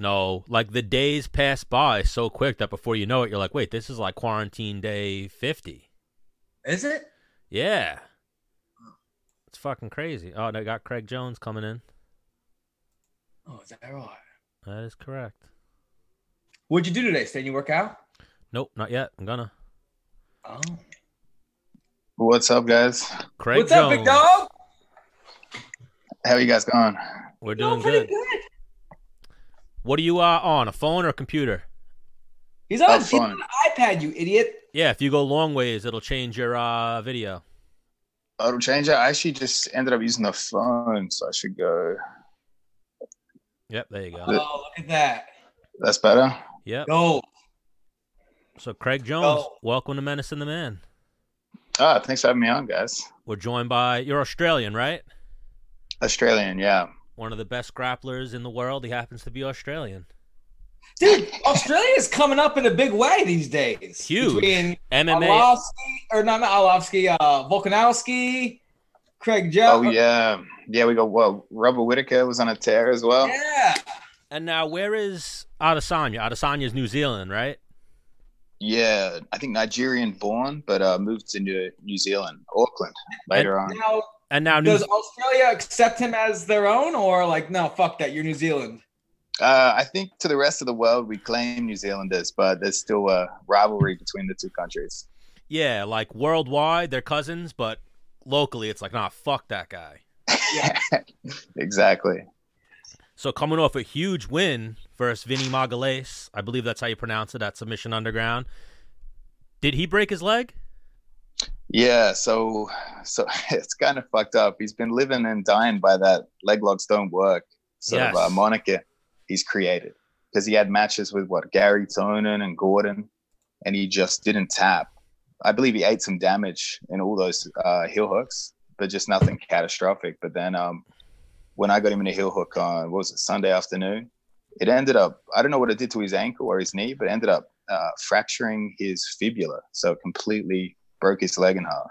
No, like the days pass by so quick that before you know it, you're like, wait, this is like quarantine day 50. Is it? Yeah. It's fucking crazy. Oh, they got Craig Jones coming in. Oh, is that right? That is correct. What'd you do today? Stay you work out? Nope, not yet. I'm gonna. Oh. What's up, guys? Craig What's Jones. up, big dog? How are you guys going? We're Doing doing pretty good. good. What are you uh, on? A phone or a computer? He's on, he's on an iPad, you idiot. Yeah, if you go long ways, it'll change your uh, video. It'll change. I actually just ended up using the phone, so I should go. Yep, there you go. Oh, look at that. That's better. Yep. Go. So Craig Jones, Go. welcome to Menace and the Man. Ah, thanks for having me on, guys. We're joined by you're Australian, right? Australian, yeah. One of the best grapplers in the world. He happens to be Australian. Dude, Australia's coming up in a big way these days. Huge. Between MMA. Arlovski, or not, not Arlovski, uh, Volkanovski, Craig Oh yeah, yeah. We got well. Robert Whittaker was on a tear as well. Yeah. And now, where is Adesanya? Adesanya's New Zealand, right? Yeah, I think Nigerian born, but uh, moved to New, New Zealand, Auckland later on. Now, And now, New does Australia accept him as their own, or like, no, fuck that, you're New Zealand? Uh, I think to the rest of the world, we claim New Zealanders, but there's still a rivalry between the two countries. yeah, like worldwide, they're cousins, but locally, it's like, nah, fuck that guy. exactly. So coming off a huge win versus Vinny Magalhaes, I believe that's how you pronounce it at Submission Underground. Did he break his leg? Yeah, so so it's kind of fucked up. He's been living and dying by that leg locks don't work sort of uh, moniker he's created because he had matches with what Gary Tonon and Gordon, and he just didn't tap. I believe he ate some damage in all those uh, heel hooks, but just nothing catastrophic. But then um, when I got him in a heel hook on what was it Sunday afternoon, it ended up I don't know what it did to his ankle or his knee, but it ended up uh, fracturing his fibula, so completely broke his leg in half.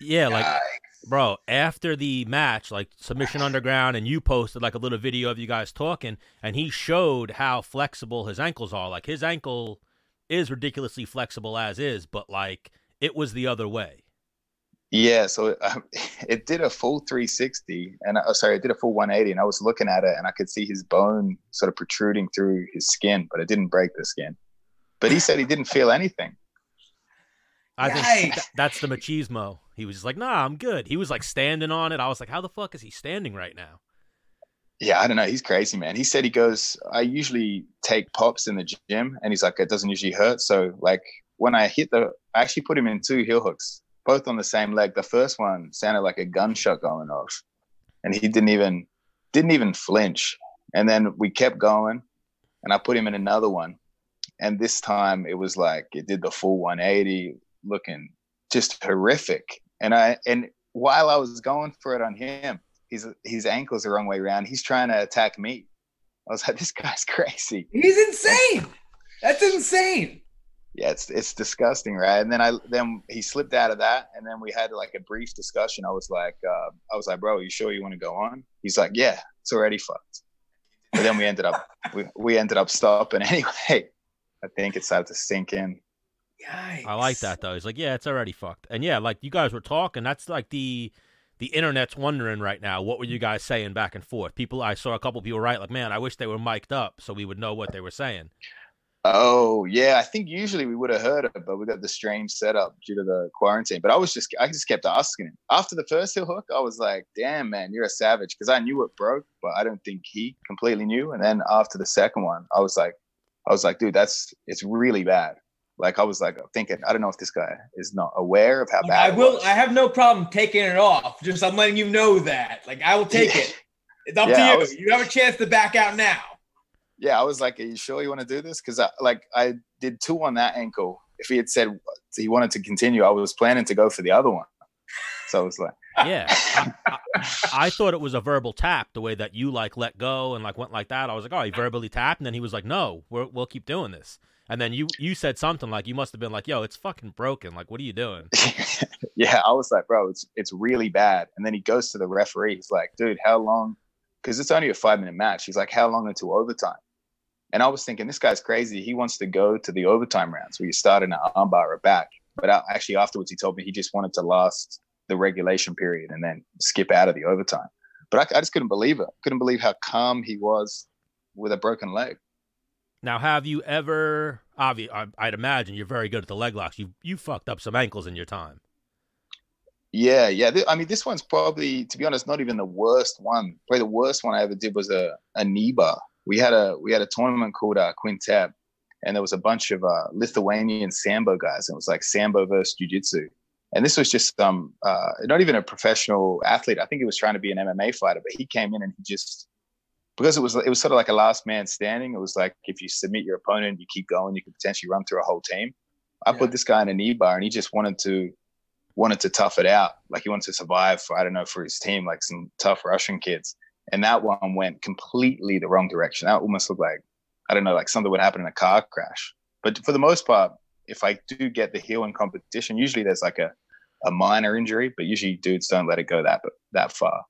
Yeah, like Yikes. bro, after the match, like Submission Underground, and you posted like a little video of you guys talking, and he showed how flexible his ankles are. Like his ankle is ridiculously flexible as is, but like it was the other way. Yeah, so um, it did a full 360, and uh, sorry, it did a full 180, and I was looking at it, and I could see his bone sort of protruding through his skin, but it didn't break the skin. But he said he didn't feel anything. I think th- that's the machismo. He was just like, nah, I'm good. He was like standing on it. I was like, how the fuck is he standing right now? Yeah, I don't know. He's crazy, man. He said he goes, I usually take pops in the gym, and he's like, it doesn't usually hurt. So, like, when I hit the, I actually put him in two heel hooks, both on the same leg. The first one sounded like a gunshot going off, and he didn't even, didn't even flinch. And then we kept going, and I put him in another one, and this time it was like it did the full 180, looking just horrific. And I, and while I was going for it on him, his his ankle's the wrong way around. He's trying to attack me. I was like, this guy's crazy. He's insane. That's insane. Yeah, it's it's disgusting, right? And then I then he slipped out of that, and then we had like a brief discussion. I was like, uh, I was like, bro, you sure you want to go on? He's like, yeah, it's already fucked. But then we ended up we, we ended up stopping anyway. I think it started to sink in. Yikes. I like that though. He's like, yeah, it's already fucked. And yeah, like you guys were talking, that's like the the internet's wondering right now, what were you mm-hmm. guys saying back and forth? People, I saw a couple people write like, man, I wish they were mic'd up so we would know what they were saying. Oh yeah, I think usually we would have heard it, but we got the strange setup due to the quarantine. But I was just I just kept asking him. After the first heel hook, I was like, "Damn man, you're a savage," because I knew it broke, but I don't think he completely knew. And then after the second one, I was like, I was like, dude, that's it's really bad. Like I was like thinking, I don't know if this guy is not aware of how bad. I will. I have no problem taking it off. Just I'm letting you know that. Like I will take Yeah. it. It's up Yeah, to you. was- you have a chance to back out now. yeah, I was like, "Are you sure you want to do this?" Because I, like I did two on that ankle. If he had said he wanted to continue, I was planning to go for the other one. So I was like, Yeah. I, I, I thought it was a verbal tap, the way that you like let go and like went like that. I was like, oh, he verbally tapped, and then he was like, no, we're, we'll keep doing this. And then you you said something like you must have been like, yo, it's fucking broken. Like, what are you doing? yeah, I was like, bro, it's it's really bad. And then he goes to the referee. He's like, dude, how long? Because it's only a five minute match. He's like, how long until overtime? And I was thinking, this guy's crazy. He wants to go to the overtime rounds where you start in an armbar or back. But uh, actually, afterwards, he told me he just wanted to last the regulation period and then skip out of the overtime. But I, I just couldn't believe it. Couldn't believe how calm he was with a broken leg. Now, have you ever? Obviously, I'd imagine you're very good at the leg locks. You you fucked up some ankles in your time. Yeah, yeah. I mean, this one's probably, to be honest, not even the worst one. Probably the worst one I ever did was a, a knee bar. We had a we had a tournament called uh, Quintet, and there was a bunch of uh, Lithuanian sambo guys. And it was like sambo versus jiu-jitsu. And this was just um uh, not even a professional athlete. I think he was trying to be an MMA fighter, but he came in and he just because it was it was sort of like a last man standing. It was like if you submit your opponent, you keep going, you could potentially run through a whole team. I yeah. put this guy in a knee bar, and he just wanted to wanted to tough it out. Like he wanted to survive for, I don't know, for his team, like some tough Russian kids. And that one went completely the wrong direction. That almost looked like, I don't know, like something would happen in a car crash. But for the most part, if I do get the heel in competition, usually there's like a, a minor injury, but usually dudes don't let it go that that far.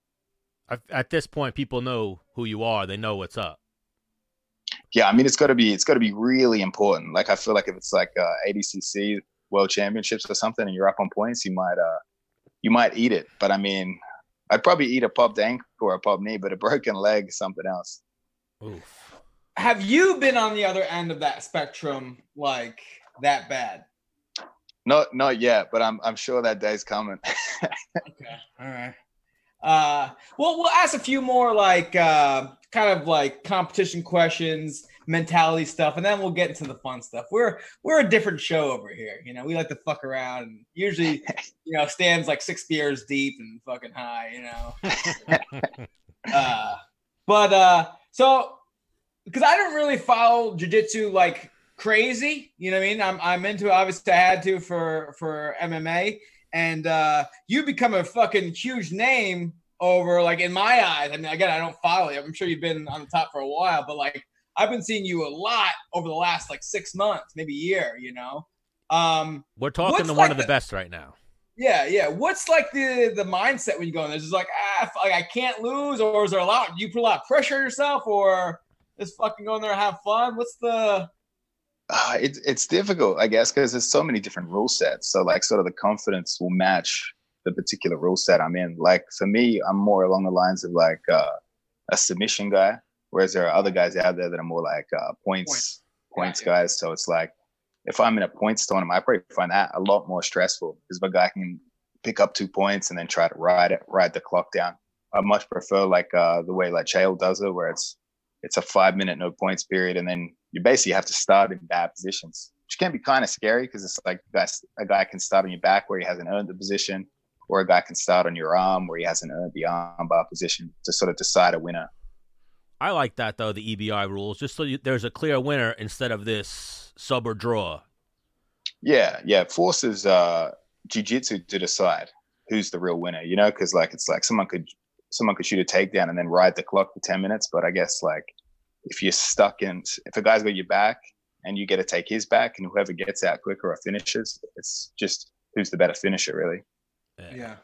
At this point, people know who you are. They know what's up. Yeah, I mean, it's got to be it's got to be really important. Like I feel like if it's like uh, ADCC, world championships or something and you're up on points, you might uh you might eat it. But I mean, I'd probably eat a popped ankle or a popped knee, but a broken leg something else. Oof. Have you been on the other end of that spectrum like that bad? Not not yet, but I'm I'm sure that day's coming. okay. All right. Uh well we'll ask a few more like uh kind of like competition questions mentality stuff, and then we'll get into the fun stuff. We're we're a different show over here. You know, we like to fuck around and usually, you know, stands like six beers deep and fucking high, you know. uh, but uh, so because I don't really follow jujitsu like crazy, you know what I mean? I'm I'm into it. Obviously, I had to for for MMA, and uh, you become a fucking huge name over like in my eyes. I mean, again, I don't follow you. I'm sure you've been on the top for a while, but like I've been seeing you a lot over the last like six months, maybe a year. You know, um, we're talking to like one of the, the best right now. Yeah, yeah. What's like the the mindset when you go in? There's just like ah, like I can't lose, or is there a lot? Do you put a lot of pressure on yourself, or just fucking go in there and have fun? What's the uh, it's it's difficult, I guess, because there's so many different rule sets. So like, sort of the confidence will match the particular rule set I'm in. Like for me, I'm more along the lines of like uh, a submission guy. Whereas there are other guys out there that are more like uh, points points, points yeah, guys. So it's like if I'm in a points tournament, I probably find that a lot more stressful because my guy can pick up two points and then try to ride it, ride the clock down. I much prefer like uh, the way like Chael does it, where it's it's a five minute no points period, and then you basically have to start in bad positions, which can be kind of scary because it's like a guy can start on your back where he hasn't earned the position, or a guy can start on your arm where he hasn't earned the armbar position to sort of decide a winner. I like that though the EBI rules, just so you, there's a clear winner instead of this sub or draw. Yeah, yeah, forces uh, jiu-jitsu to decide who's the real winner. You know, because like it's like someone could someone could shoot a takedown and then ride the clock for ten minutes, but I guess like if you're stuck in, if a guy's got your back and you get to take his back, and whoever gets out quicker or finishes, it's just who's the better finisher, really. Yeah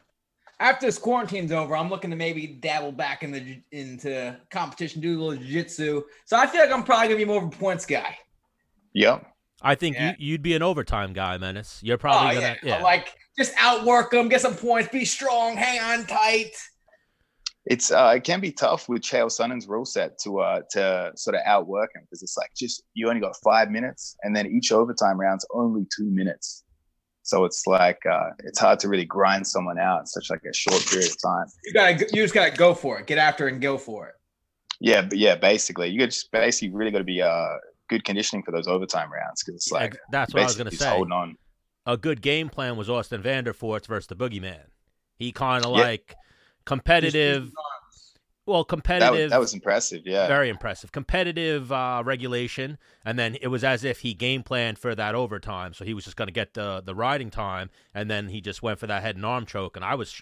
after this quarantine's over, I'm looking to maybe dabble back in the into competition, do a little jiu-jitsu. So I feel like I'm probably gonna be more of a points guy. Yep. I think yeah. you, would be an overtime guy, Menace. You're probably oh, gonna yeah. yeah. like just outwork them, get some points, be strong, hang on tight. It's uh, it can be tough with Chael Sonnen's rule set to uh to sort of outwork him because it's like just you only got five minutes, and then each overtime round's only two minutes. So it's like uh, it's hard to really grind someone out in such like a short period of time. You gotta you just gotta go for it. Get after it and go for it. Yeah, but yeah, basically, you just basically really got to be uh good conditioning for those overtime rounds because it's like that's what I was gonna say. Holding on. A good game plan was Austin Vanderford versus the Boogeyman. He kind of yeah. like competitive well, competitive. That was, that was, impressive. Yeah, very impressive. Competitive uh, regulation, and then it was as if he game planned for that overtime. So he was just going to get the the riding time, and then he just went for that head and arm choke. And I was sh-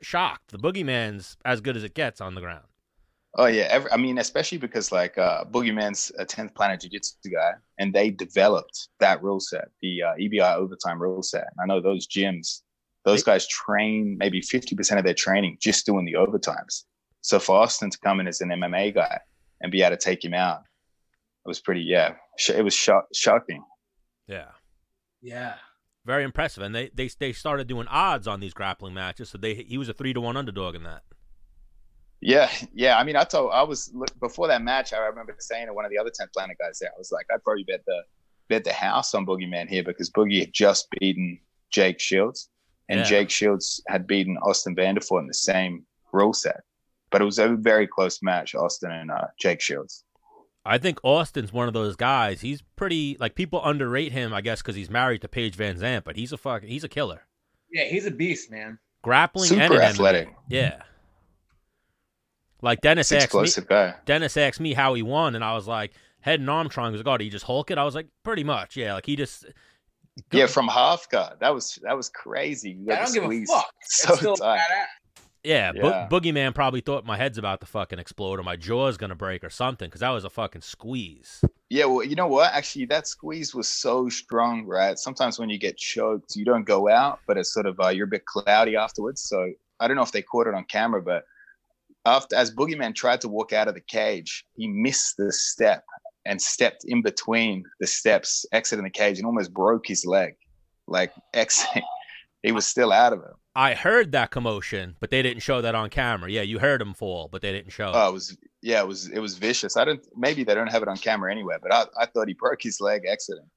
shocked. The boogeyman's as good as it gets on the ground. Oh yeah, every, I mean, especially because like uh, Boogeyman's a tenth planet jiu-jitsu guy, and they developed that rule set, the uh, EBI overtime rule set. And I know those gyms, those guys train maybe fifty percent of their training just doing the overtimes. So for Austin to come in as an MMA guy and be able to take him out, It was pretty, yeah. sh- It was shock, shocking. Yeah. Yeah. Very impressive. And they, they they started doing odds on these grappling matches, so they he was a three to one underdog in that. Yeah, yeah. I mean, I told I was look, before that match. I remember saying to one of the other Ten Planet guys there, I was like, I'd probably bet the bet the house on Boogeyman here because Boogie had just beaten Jake Shields, and Yeah. Jake Shields had beaten Austin Vanderford in the same rule set. But it was a very close match, Austin and uh, Jake Shields. I think Austin's one of those guys. He's pretty like people underrate him, I guess, because he's married to Paige VanZant, but he's a fucking he's a killer. Yeah, he's a beast, man. Grappling and Super in MMA. athletic. Yeah. Like Dennis It's asked me, explosive guy. Dennis asked me how he won, and I was like, head and arm triangle. He was like, oh, did he just Hulk it? I was like, pretty much, yeah. Like he just Yeah, from half guard. That was that was crazy. You I don't give a squeeze fuck. It's So still tight. badass. Yeah, Bo- Yeah. Boogeyman probably thought my head's about to fucking explode or my jaw's gonna break or something because that was a fucking squeeze. Yeah, well, you know what? Actually, that squeeze was so strong, right? Sometimes when you get choked, you don't go out, but it's sort of uh, you're a bit cloudy afterwards. So I don't know if they caught it on camera, but after as Boogeyman tried to walk out of the cage, he missed the step and stepped in between the steps, exiting the cage, and almost broke his leg. Like exiting, he was still out of it. I heard that commotion, but they didn't show that on camera. Yeah, you heard him fall, but they didn't show. Oh, it was yeah, it was it was vicious. I don't maybe they don't have it on camera anywhere, but I, I thought he broke his leg exiting.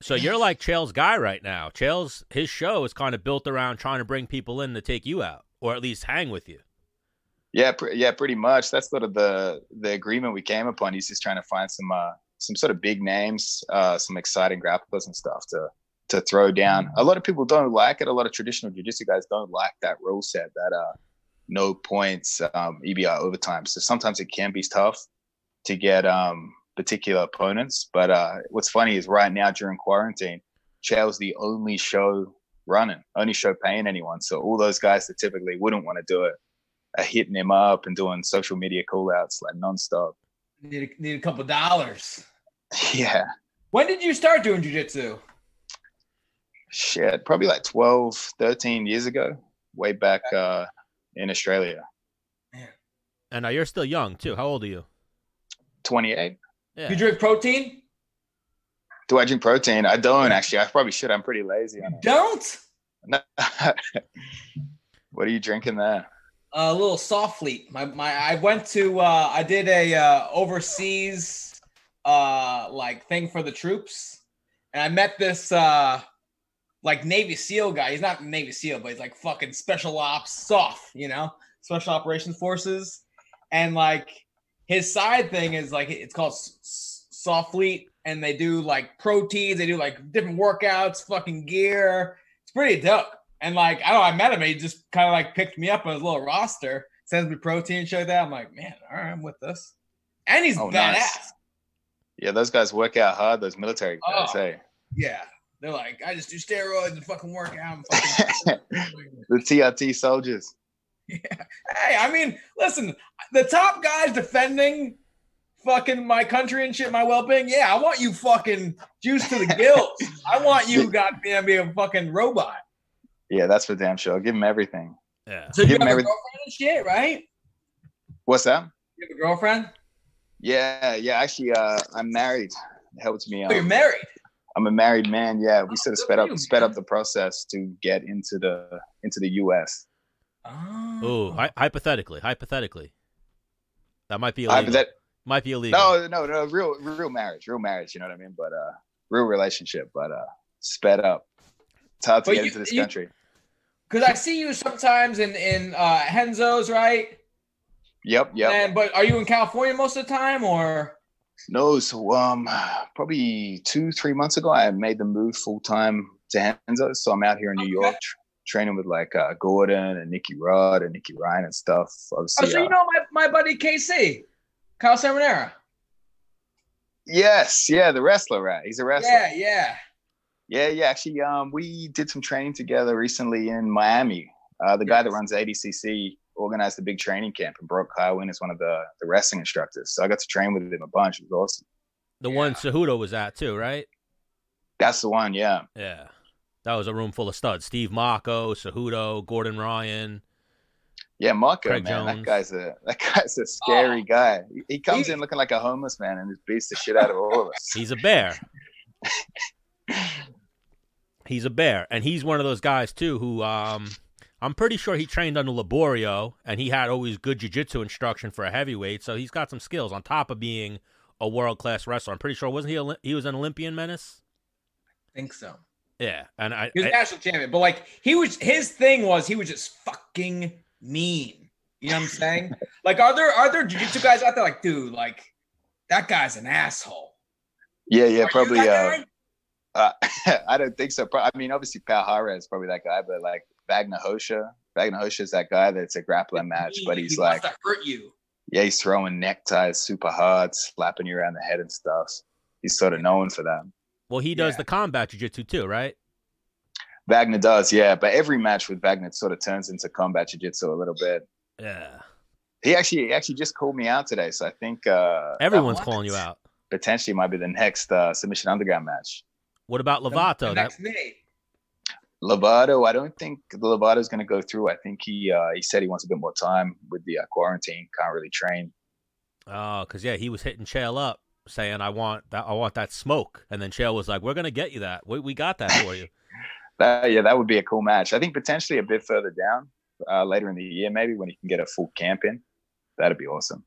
So you're like Chael's guy right now. Chael's his show is kind of built around trying to bring people in to take you out, or at least hang with you. Yeah, pr- yeah, pretty much. That's sort of the the agreement we came upon. He's just trying to find some uh, some sort of big names, uh, some exciting grapplers and stuff to to throw down. A lot of people don't like it. A lot of traditional jiu-jitsu guys don't like that rule set, that uh, no points um, EBI overtime. So sometimes it can be tough to get um, particular opponents. But uh, what's funny is right now during quarantine, Chael's the only show running, only show paying anyone. So all those guys that typically wouldn't want to do it hitting him up and doing social media call outs like nonstop. Need a, need a couple dollars. Yeah. When did you start doing jujitsu? Shit. Probably like 12, 13 years ago, way back uh, in Australia. And now you're still young too. How old are you? 28. Yeah. You drink protein? Do I drink protein? I don't actually. I probably should. I'm pretty lazy on Don't. it. what are you drinking there? A little soft fleet. My my I went to uh I did a uh overseas uh like thing for the troops and I met this uh like Navy SEAL guy. He's not Navy SEAL, but he's like fucking special ops soft, you know, special operations forces. And like his side thing is like it's called soft fleet and they do like proteins, they do like different workouts, fucking gear. It's pretty dope. And like, I don't know, I met him. He just kind of like picked me up on his little roster, sends me protein, show that. I'm like, man, all right, I'm with this. And he's Oh, badass. nice. Yeah, those guys work out hard. Those military guys. Oh. Hey, Yeah. They're like, I just do steroids and fucking work out. And fucking... the TRT soldiers. hey, I mean, listen, the top guys defending fucking my country and shit, my well-being. Yeah, I want you fucking juice to the gills. I want you goddamn be a fucking robot. Yeah, that's for damn sure. Give them everything. Yeah. So you Give have him a every- girlfriend and shit, right? What's that? You have a girlfriend? Yeah, yeah. Actually, uh, I'm married. It helps me. out. Oh, you're married. I'm a married man. Yeah, we Oh, sort of sped up you, sped man. up the process to get into the into the U.S. Oh. Oh, hy- hypothetically, hypothetically, that might be illegal. but that might be illegal. no, no, no, real real marriage, real marriage. You know what I mean? But uh, real relationship, but uh, sped up. It's hard to But get you- into this you- country. Because I see you sometimes in in uh, Henzo's, right? Yep, yep. And but are you in California most of the time, or No, so um, probably two, three months ago, I made the move full time to Henzo. So I'm out here in New Okay. York tr- training with like uh, Gordon and Nicky Rod and Nicky Ryan and stuff. oh, Obviously, so you uh, know my, my buddy KC, Kyle Seminara? yes, yeah, the wrestler, right? He's a wrestler. Yeah, yeah. Yeah, yeah. Actually, um, we did some training together recently in Miami. Uh, the guy that runs ADCC organized a big training camp, and Brock Kywin is one of the, the wrestling instructors. So I got to train with him a bunch. It was awesome. the one Cejudo was at too, right? That's the one, yeah. Yeah. That was a room full of studs. Steve Mocco, Cejudo, Gordon Ryan. Yeah, Mocco, Craig man, that guy's a that guy's a scary Oh. guy. He- He comes He- in looking like a homeless man and just beats the shit out of all of us. He's a bear. he's a bear, and he's one of those guys too who um I'm pretty sure he trained under Liborio, and he had always good jiu-jitsu instruction for a heavyweight, so he's got some skills on top of being a world-class wrestler. I'm pretty sure wasn't he a, he was an Olympian menace? I think so. Yeah, and I, He was I- national champion, but like he was his thing was he was just fucking mean. You know what I'm saying? like, are there are there jiu-jitsu guys out there like, dude, like that guy's an asshole. Yeah, yeah, Are probably. that Uh, guy? Uh, I don't think so. I mean, obviously, Pal Hara is probably that guy, but like Wagner Rocha, Wagner Rocha is that guy that's a grappling match, He- but he's he like, wants to hurt you. yeah, he's throwing neckties super hard, slapping you around the head and stuff. He's sort of known for that. well, he does Yeah. the combat jiu-jitsu too, right? Wagner does, yeah, but every match with Wagner sort of turns into combat jiu-jitsu a little bit. Yeah, He actually he actually just called me out today, so I think uh, everyone's calling you out. potentially might be the next uh, submission underground match. What about The- Lovato? the That next Nate. Lovato, I don't think the is going to go through. I think he uh, he said he wants a bit more time with the uh, quarantine. Can't really train. Oh, because yeah, he was hitting Chael up, saying, "I want that. I want that smoke." And then Chael was like, "We're gonna get you that. We, we got that for you." That, yeah, that would be a cool match. I think potentially a bit further down, uh, later in the year, maybe when he can get a full camp in. That'd be awesome.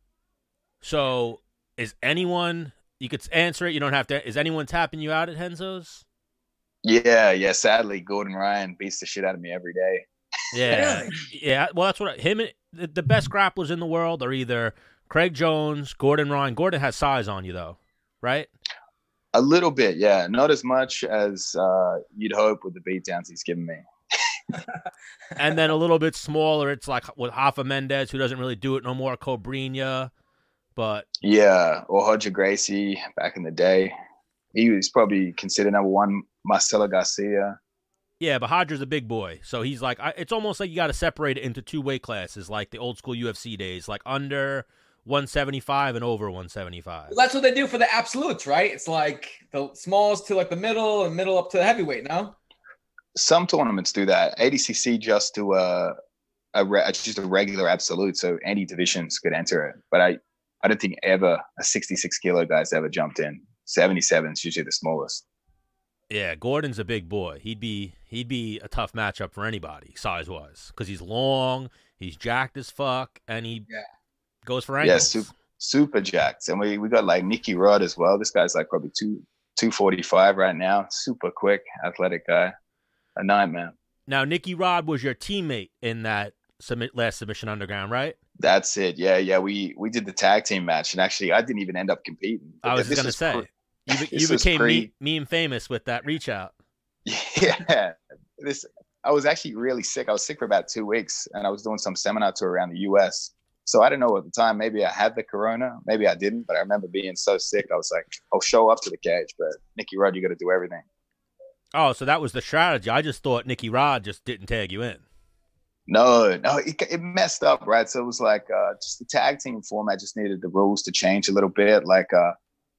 so, is anyone? You could answer it. You don't have to. Is anyone tapping you out at Henzo's? Yeah, yeah. Sadly, Gordon Ryan beats the shit out of me every day. Yeah, yeah. Well, that's what I, him. and- The, the best grapplers in the world are either Craig Jones, Gordon Ryan. Gordon has size on you though, right? A little bit, yeah. Not as much as uh, you'd hope with the beatdowns he's given me. and then a little bit smaller. It's like with Rafa Mendes, who doesn't really do it no more. Cobrinha, but Yeah, or Roger Gracie back in the day. He was probably considered number one. Marcelo Garcia. Yeah, but Roger's a big boy, so he's like, I, it's almost like you got to separate it into two weight classes, like the old school UFC days, like under 175 and over 175. Well, that's what they do for the absolutes, right? It's like the smallest to like the middle and middle up to the heavyweight. No, Some tournaments do that. ADCC just do a, a re, just a regular absolute, so any divisions could enter it. But I, I don't think ever a 66 kilo guy's ever jumped in. 77 is usually the smallest. Yeah, Gordon's a big boy. He'd be he'd be a tough matchup for anybody size wise because he's long, he's jacked as fuck, and he Yeah. goes for anything. Yeah, super, super jacked. And we, we got like Nicky Rod as well. This guy's like probably two 245 right now. Super quick, athletic guy. A nightmare. Now, Nicky Rod was your teammate in that submit, last submission underground, right? That's it. Yeah, yeah. We we did the tag team match, and actually, I didn't even end up competing. I was gonna was say you, you became pre- me, meme famous with that reach out. Yeah, this I was actually really sick. I was sick for about two weeks, and I was doing some seminar tour around the U.S. So I don't know at the time. Maybe I had the corona, maybe I didn't. But I remember being so sick. I was like, I'll show up to the cage, but Nicky Rod, you got to do everything. Oh, so that was the strategy. I just thought Nicky Rod just didn't tag you in. No, no, it, it messed up, right? So it was like uh, just the tag team format just needed the rules to change a little bit. Like uh,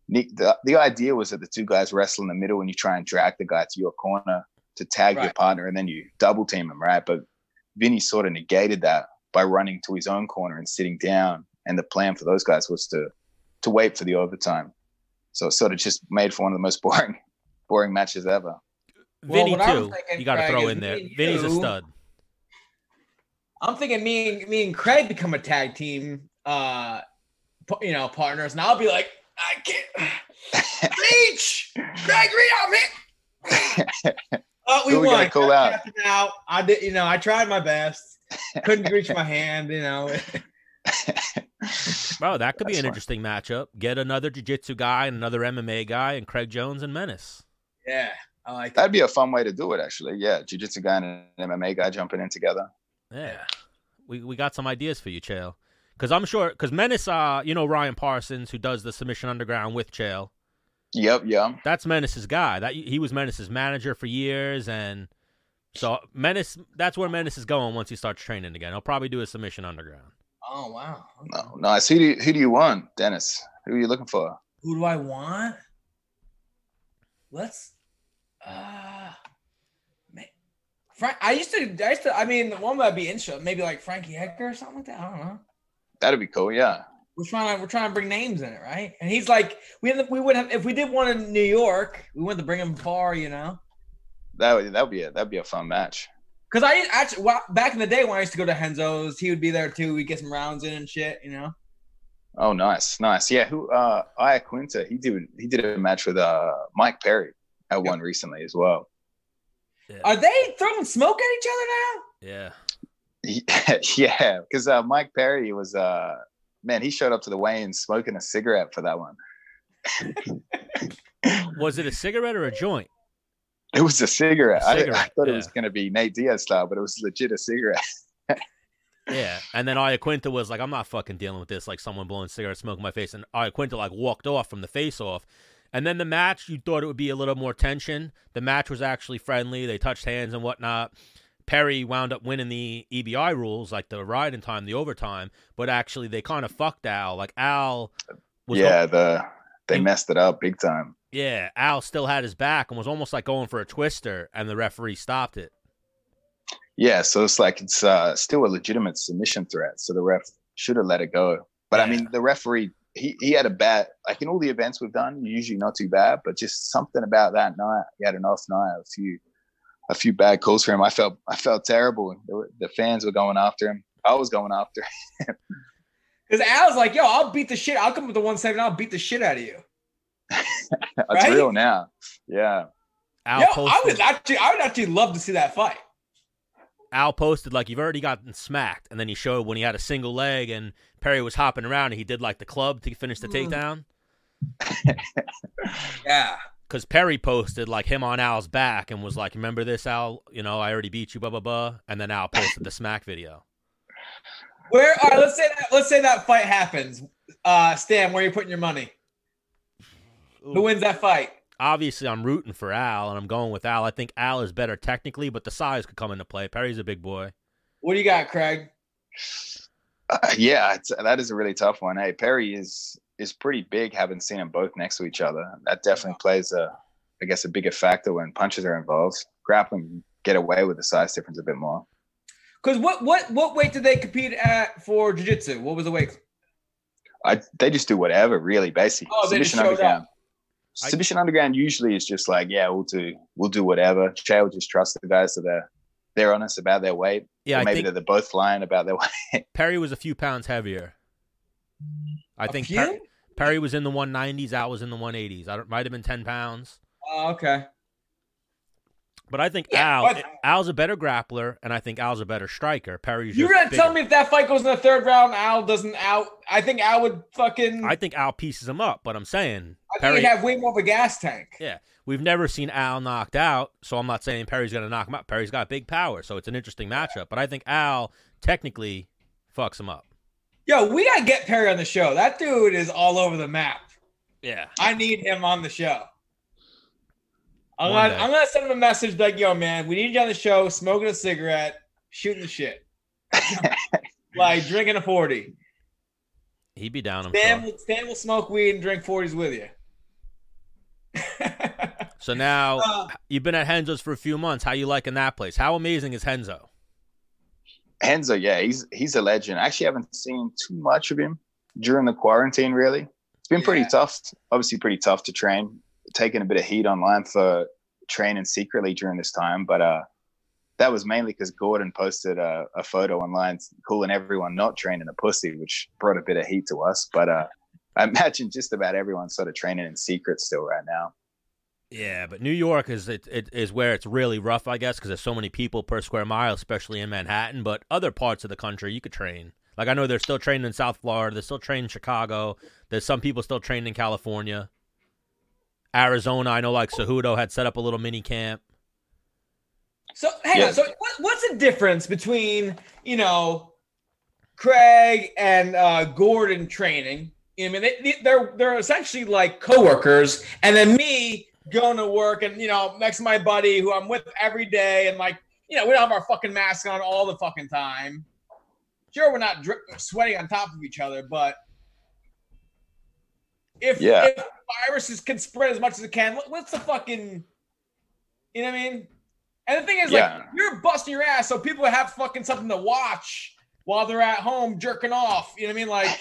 Nick, the, the idea was that the two guys wrestle in the middle and you try and drag the guy to your corner to tag your partner and then you double team him, right? But Vinny sort of negated that by running to his own corner and sitting down. And the plan for those guys was to to wait for the overtime. So it sort of just made for one of the most boring boring matches ever. Well, Vinny what too. thinking, You got to throw in there. me Vinny's a stud. I'm thinking me and me and Craig become a tag team, uh, you know, partners, and I'll be like, I can't reach, Craig, reach out, man. Oh, we Who we won. gotta call I out? tapped it out. I did, you know, I tried my best. Couldn't reach my hand, you know. Bro, that could be an fine. interesting matchup. Get another jiu-jitsu guy and another MMA guy and Craig Jones and Menace. yeah, I like that. That'd be a fun way to do it, actually. Yeah, jiu-jitsu guy and an MMA guy jumping in together. Yeah. We we got some ideas for you, Chael. Cause I'm sure cause Menace uh you know Ryan Parsons who does the submission underground with Chael. Yep, yeah. That's Menace's guy. That he was Menace's manager for years and so Menace that's where Menace is going once he starts training again. He'll probably do a submission underground. Oh wow. No, nice. Who do you, who do you want, Dennis? Who are you looking for? Who do I want? Let's. Uh, man, Frank, I used to, I used to, I mean, the one that'd be interesting, maybe like Frankie Edgar or something like that. I don't know. That'd be cool. Yeah. We're trying to, we're trying to bring names in it, right? And he's like, we we would have if we did one in New York, we wanted to bring him far, you know. That would that would be a that'd be a fun match. Cause I actually well, back in the day when I used to go to Henzo's, he would be there too. We'd get some rounds in and shit, you know. Oh, nice, nice. Yeah, who? Uh, Iaquinta. He did he did a match with uh Mike Perry at yep. one recently as well. Yeah. Are they throwing smoke at each other now? Yeah. yeah, because uh, Mike Perry was uh man, he showed up to the weigh-in smoking a cigarette for that one. was it a cigarette or a joint? It was a cigarette. A cigarette I, I, thought yeah. it was going to be Nate Diaz style, but it was legit a cigarette. yeah, and then Iaquinta was like, "I'm not fucking dealing with this." Like someone blowing cigarette smoke in my face, and Iaquinta like walked off from the face-off. And then the match, you thought it would be a little more tension. The match was actually friendly. They touched hands and whatnot. Perry wound up winning the EBI rules, like the ride in time, the overtime. But actually, they kind of fucked Al. Like Al was yeah, the they messed it up big time. Yeah, Al still had his back and was almost like going for a twister, and the referee stopped it. Yeah, so it's like it's uh, still a legitimate submission threat. So the ref should have let it go. But yeah. I mean, the referee he, he had a bad like in all the events we've done, usually not too bad, but just something about that night. He had an off night, a few a few bad calls for him. I felt I felt terrible. Were, the fans were going after him. I was going after him. Because Al's like, yo, I'll beat the shit. I'll come with the one seven. I'll beat the shit out of you. That's right? real now. Yeah. Al yo, posted, I would actually, I would actually love to see that fight. Al posted like you've already gotten smacked, and then he showed when he had a single leg and Perry was hopping around and he did like the club to finish the mm. takedown. yeah because Perry posted like him on Al's back and was like, "Remember this, Al? You know, I already beat you, blah blah blah." And then Al posted the smack video. Where? All right, let's say that. Let's say that fight happens. Uh, Stan, where are you putting your money? Ooh. Who wins that fight? Obviously, I'm rooting for Al, and I'm going with Al. I think Al is better technically, but the size could come into play. Perry's a big boy. What do you got, Craig? Uh, yeah, that is a really tough one. Hey, Perry is is pretty big. Having seen them both next to each other, that definitely plays a, I guess, a bigger factor when punches are involved. Grappling get away with the size difference a bit more. Because what what what weight did they compete at for jiu-jitsu? What was the weight? I they just do whatever, really, basically. Oh, Submission underground. Up. Submission I, underground usually is just like, yeah, we'll do we'll do whatever. Chael just trust the guys so they're they're honest about their weight. Yeah, or maybe they're both lying about their weight. Perry was a few pounds heavier. I a think per- Perry was in the 190s. Al was in the 180s. I might have been 10 pounds. Oh, okay. But I think yeah, Al but, Al's a better grappler, and I think Al's a better striker. Perry's. You're gonna bigger. tell me if that fight goes in the third round, Al doesn't out. I think Al would fucking. I think Al pieces him up, but I'm saying I Perry, think he'd have way more of a gas tank. Yeah, we've never seen Al knocked out, so I'm not saying Perry's gonna knock him out. Perry's got big power, so it's an interesting matchup. But I think Al technically fucks him up. Yo, we gotta get Perry on the show. That dude is all over the map. Yeah. I need him on the show. I'm gonna, I'm gonna send him a message like, yo, man, we need you on the show, smoking a cigarette, shooting the shit. like drinking a 40. He'd be down. Stan, will, Stan will smoke weed and drink 40s with you. so now uh, you've been at Henzo's for a few months. How you liking that place? How amazing is Henzo? Henzo, yeah, he's he's a legend. I actually haven't seen too much of him during the quarantine. Really, it's been pretty tough. Obviously, pretty tough to train. Taking a bit of heat online for training secretly during this time, but uh, that was mainly because Gordon posted a, a, photo online calling everyone not training a pussy, which brought a bit of heat to us. But uh, I imagine just about everyone's sort of training in secret still right now. Yeah, but New York is it, it is where it's really rough, I guess, because there's so many people per square mile, especially in Manhattan. But other parts of the country, you could train. Like I know they're still training in South Florida. They're still training in Chicago. There's some people still training in California, Arizona. I know like Cejudo had set up a little mini camp. So hang yeah. on. So what, what's the difference between you know Craig and uh, Gordon training? I mean, they, they're they're essentially like coworkers, and then me going to work and you know next to my buddy who I'm with every day and like you know we don't have our fucking mask on all the fucking time. Sure, we're not drip, sweating on top of each other, but if, yeah. if viruses can spread as much as it can, what's the fucking you know what I mean? And the thing is, Yeah. like, you're busting your ass, so people have fucking something to watch while they're at home jerking off. You know what I mean? Like,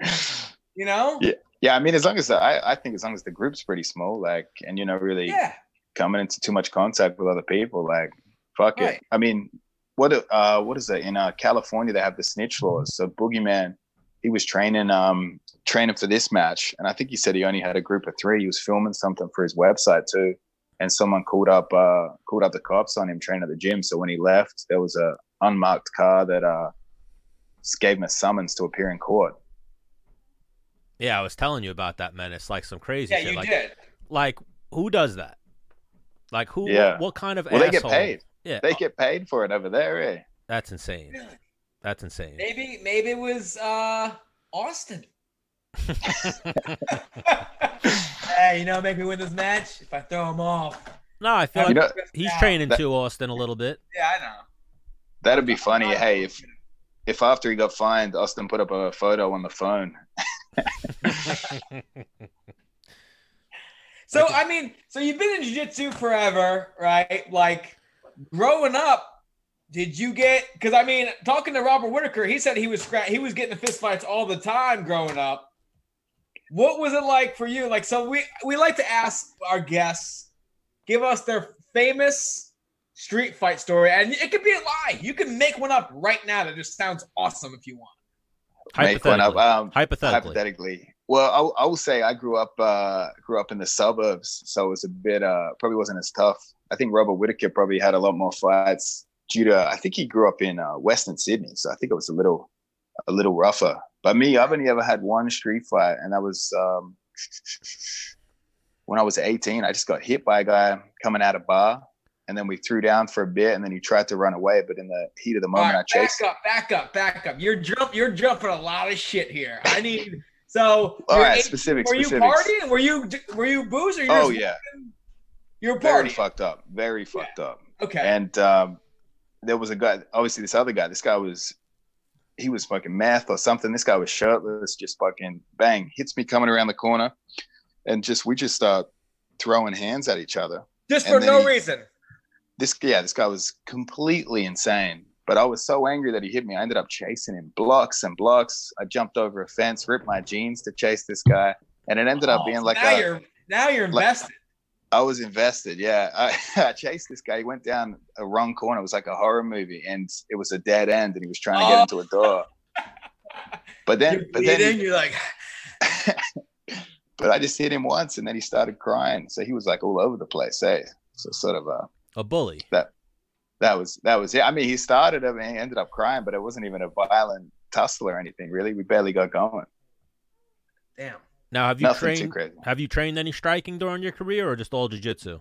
you know? Yeah. Yeah, I mean, as long as the, I, I think as long as the group's pretty small, like, and you're not really Yeah. coming into too much contact with other people, like, fuck Right. it. I mean, what uh, what is it in uh, California? They have the snitch laws. So Boogeyman, he was training um training for this match, and I think he said he only had a group of three. He was filming something for his website too, and someone called up uh called up the cops on him training at the gym. So when he left, there was a unmarked car that uh gave him a summons to appear in court. Yeah, I was telling you about that menace, like some crazy Yeah, shit. you like, did. like who does that? Like who? Yeah. What, what kind of Well, they get paid. Yeah, They get paid for it over there, eh? that's insane. Really? That's insane. Maybe, maybe it was uh Austin. hey, you know, make me win this match if I throw him off. no, I feel like You know- he's training That- too, Austin, a little bit. Yeah, I know. That'd be funny. Hey, if if after he got fined, Austin put up a photo on the phone. So I mean, so you've been in jiu-jitsu forever, right? Like growing up, did you get because I mean, talking to Robert Whittaker, he said he was scra- he was getting the fist fights all the time growing up. What was it like for you? Like, so we we like to ask our guests, give us their famous street fight story, and it could be a lie. You can make one up right now that just sounds awesome if you want. Make one up. Hypothetically. Um, Hypothetically. hypothetically. Well, I, will- I will say I grew up uh, grew up in the suburbs, so it was a bit uh, probably wasn't as tough. I think Robert Whittaker probably had a lot more fights due to I think he grew up in uh, Western Sydney, so I think it was a little a little rougher. But me, I've only ever had one street fight, and that was um, when I was 18. I just got hit by a guy coming out of bar, and then we threw down for a bit, and then he tried to run away, but in the heat of the moment, right, I chased. back up, back up, back up. You're jump, you're jumping a lot of shit here. I need so. All right, you're specifics. Were you specifics. partying? Were you were you booze or you Oh yeah, you were very fucked up. Very fucked up. Okay. And um, there was a guy. Obviously, this other guy. This guy was, he was fucking meth or something. This guy was shirtless, just fucking bang hits me coming around the corner, and just we just start throwing hands at each other. just and for no he- reason. This yeah, this guy was completely insane. But I was so angry that he hit me. I ended up chasing him blocks and blocks. I jumped over a fence, ripped my jeans to chase this guy, and it ended up Oh, being so like now a, you're now you're like- invested. I was invested. Yeah, I, I chased this guy. He went down a wrong corner. It was like a horror movie, and it was a dead end, and he was trying to get Oh. into a door. But then, you're but then, he- you're like, but I just hit him once, and then he started crying. So he was like all over the place. Hey, so sort of a A bully. That that was that was it. I mean, he started it, and he ended up crying, but it wasn't even a violent tussle or anything. Really, we barely got going. damn. Now, have you Nothing trained? Have you trained any striking during your career, or just all jujitsu?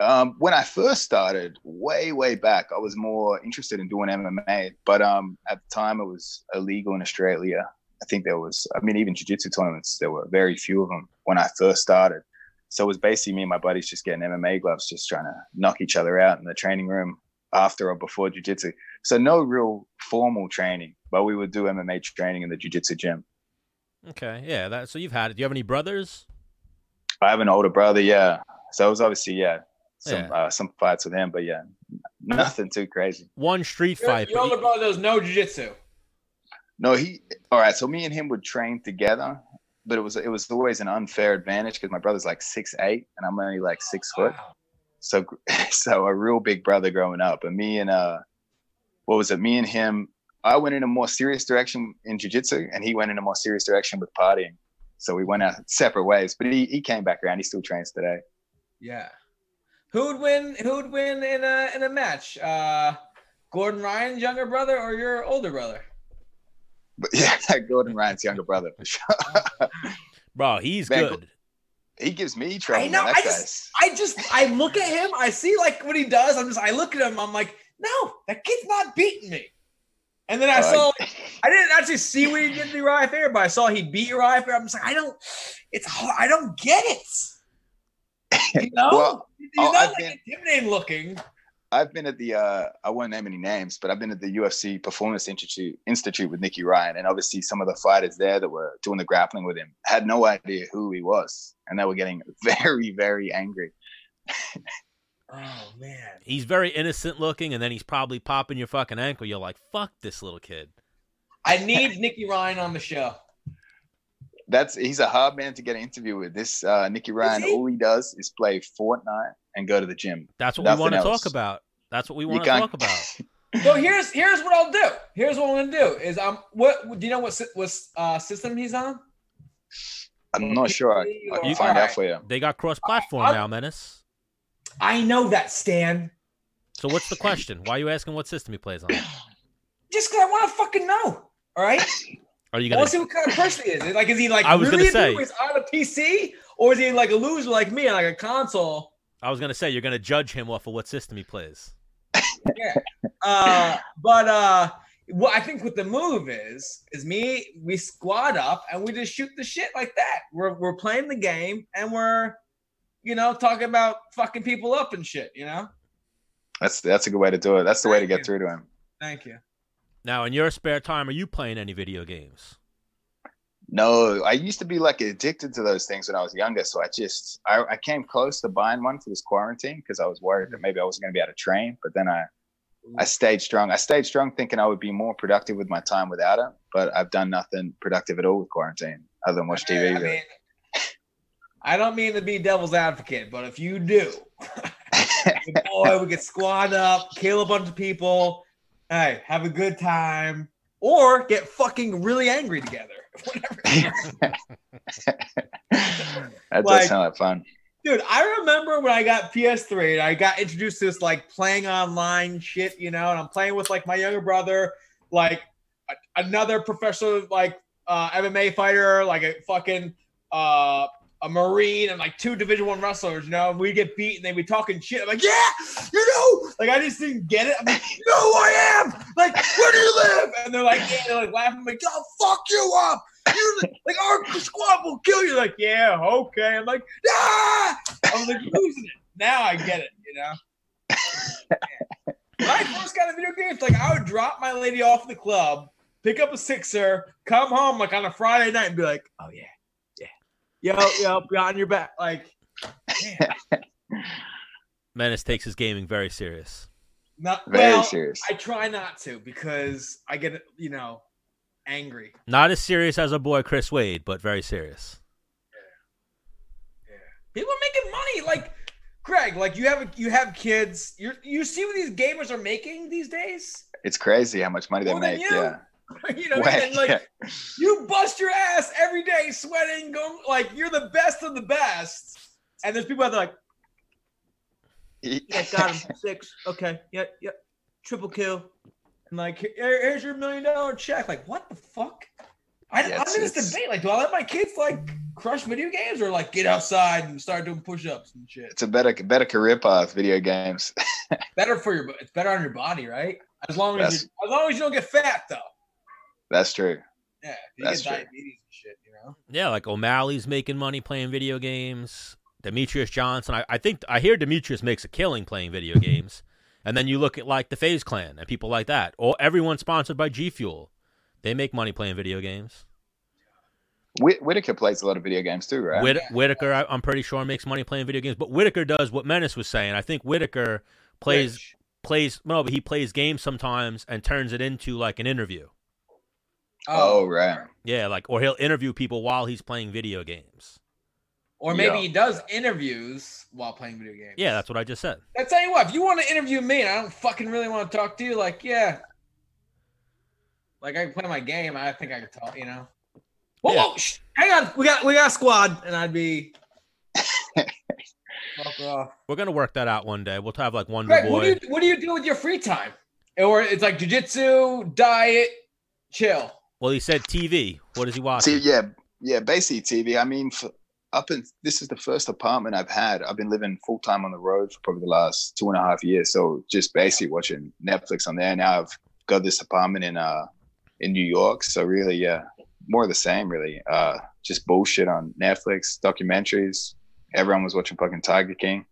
Um, when I first started, way way back, I was more interested in doing MMA. But um, at the time, it was illegal in Australia. I think there was, I mean, even jiu-jitsu tournaments, there were very few of them when I first started. So it was basically me and my buddies just getting MMA gloves, just trying to knock each other out in the training room after or before jiu-jitsu. So no real formal training, but we would do MMA training in the jiu-jitsu gym. Okay, yeah. That. So you've had it. Do you have any brothers? I have an older brother, yeah. So it was obviously, yeah, some Yeah. Uh, some fights with him, but yeah, nothing too crazy. One street Your, fight. your older you- brother does no jujitsu. No, he. All right, so me and him would train together, but it was it was always an unfair advantage because my brother's like six eight and I'm only like six foot. Wow. So so a real big brother growing up, and me and uh, what was it? Me and him. I went in a more serious direction in jujitsu, and he went in a more serious direction with partying. So we went our separate ways, but he, he came back around. He still trains today. Yeah. Who'd win? Who'd win in a in a match? Uh, Gordon Ryan's younger brother or your older brother? But yeah, Gordon Ryan's younger brother for sure. bro, he's Man, good. he gives me trouble. I know. I just- guy's- I just I look at him, I see like what he does. I'm just I look at him, I'm like, no, that kid's not beating me. And then I Uh, saw I didn't actually see what he did to Uriah Fair, but I saw he beat Uriah Fair. I'm just like, I don't it's hard, I don't get it. You know? Well, He's not I've like been- intimidating looking. I've been at the uh, I won't name any names, but I've been at the UFC Performance Institute Institute with Nicky Ryan, and obviously some of the fighters there that were doing the grappling with him had no idea who he was, and they were getting very, very angry. Oh man. He's very innocent looking, and then he's probably popping your fucking ankle. You're like, fuck this little kid. I need Nicky Ryan on the show. That's he's a hard man to get an interview with. This uh, Nicky Ryan, he? all he does is play Fortnite and go to the gym. That's what Nothing we want to else. talk about. That's what we want to talk about. So here's here's what I'll do. Here's what I'm gonna do is I'm what do you know what what uh, system he's on? I'm not sure. I, I can You- find out alright. for you. They got cross-platform I- now, Menace. I know that Stan. So what's the question? Why are you asking what system he plays on? Just because I want to fucking know. All right. Are you gonna? want to see what kind of person he is. Like, is he like I was really gonna say-? He's on a PC, or is he like a loser like me on like a console? I was gonna say you're gonna judge him off of what system he plays. Uh, but uh, what I think what the move is is me. We squad up and we just shoot the shit like that. We're we're playing the game and we're, you know, talking about fucking people up and shit. You know. That's that's a good way to do it. That's the way to get you. through to him. Thank you. Now, in your spare time, are you playing any video games? No, I used to be like addicted to those things when I was younger. So I just I, I came close to buying one for this quarantine because I was worried that maybe I wasn't going to be able to train. But then I I stayed strong. I stayed strong, thinking I would be more productive with my time without it. But I've done nothing productive at all with quarantine other than watch TV. I mean, I don't mean to be devil's advocate, but if you do, boy, we get squad up, kill a bunch of people, hey, have a good time, or get fucking really angry together. Whatever. that does sound like fun. Dude, I remember when I got PS3 and I got introduced to this like playing online shit, you know, and I'm playing with like my younger brother, like a- another professional like uh MMA fighter, like a fucking uh a marine and like two division one wrestlers, you know, and we get beat and they be talking shit. I'm like, yeah, you know, like I just didn't get it. I'm like, who I am? Like, where do you live? And they're like, yeah, they're like laughing, I'm like, oh fuck you up. You like our squad will kill you. Like, yeah, okay. I'm like, ah! I was like losing it. Now I get it, you know. when I first got into video games, like I would drop my lady off the club, pick up a sixer, come home like on a Friday night and be like, oh yeah, yo, yo, be on your back. Like, man, Menace takes his gaming very serious. not Very well, serious. I try not to because I get, you know, angry. Not as serious as a boy Chris Wade, but very serious. People are making money. Like, Greg, like you have you have kids. You you see what these gamers are making these days. It's crazy how much money they More than make. you. Yeah. you know, Way- and like yeah. you bust your ass every day, sweating, going like you're the best of the best. And there's people out there like, yeah, got him six. Okay, yeah, yeah, triple kill. And like, here- here's your million dollar check. Like, what the fuck? I, Yeah, I'm in this debate. Like, do I let my kids like crush video games or like get outside and start doing push-ups and shit? It's a better better career path, video games. Better for your, it's better on your body, right? As long as you, as long as you don't get fat, though. That's true. Yeah, if you That's get true. diabetes and shit, you know. Yeah, like O'Malley's making money playing video games. Demetrious Johnson, I, I think I hear Demetrious makes a killing playing video games. And then you look at like the FaZe Clan and people like that, or everyone sponsored by G Fuel. They make money playing video games. Whit- Whittaker plays a lot of video games too, right? Whit- Yeah. Whittaker, I, I'm pretty sure makes money playing video games. But Whittaker does what Menace was saying. I think Whittaker plays Rich. plays no, but he plays games sometimes and turns it into like an interview. Oh, oh, right. Yeah, like or he'll interview people while he's playing video games. Or maybe Yeah. he does interviews while playing video games. Yeah, that's what I just said. I tell you what, if you want to interview me and I don't fucking really want to talk to you, like, yeah. Like I can play my game, I think I could talk, you know. Whoa, Yeah. whoa, shh, hang on, we got we got a squad, and I'd be off. We're gonna work that out one day. We'll have like one. Greg, Boy. what do you what do you do with your free time? Or it's like jujitsu, diet, chill. Well, he said TV. What is he See, yeah, yeah, basically TV. I mean, for, up in this is the first apartment I've had. I've been living full time on the road for probably the last two and a half years. So just basically watching Netflix on there. Now I've got this apartment in uh in New York. So really, yeah, more of the same. Really, uh, just bullshit on Netflix, documentaries. Everyone was watching fucking Tiger King.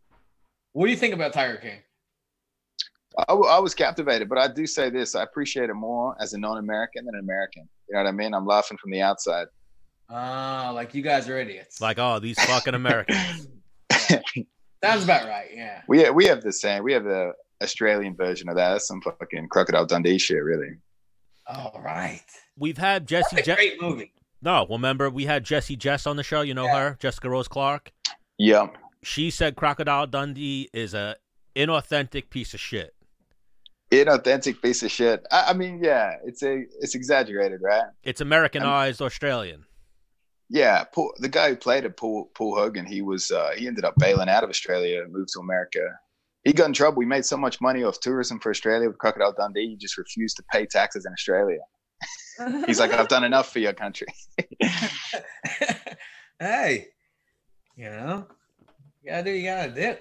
What do you think about Tiger King? I, w- I was captivated, but I do say this: I appreciate it more as a non-American than an American. You know what I mean? I'm laughing from the outside. Ah, like you guys are idiots. Like, oh, these fucking Americans. Sounds about right. Yeah. We we have the same. We have the Australian version of that. That's some fucking Crocodile Dundee shit, really. All right. We've had Jesse. That's Je- great movie. no, remember we had Jesse Jess on the show. You know Yeah. her, Jessica Rose Clark. Yeah. She said Crocodile Dundee is a inauthentic piece of shit. Inauthentic piece of shit. I, I mean, yeah, it's a it's exaggerated, right? It's Americanized Australian. Yeah, Paul, the guy who played it, Paul Paul Hogan, he was uh, he ended up bailing out of Australia, and moved to America. He got in trouble. He made so much money off tourism for Australia with Crocodile Dundee, he just refused to pay taxes in Australia. He's like, I've done enough for your country. hey, you know, you gotta do what you gotta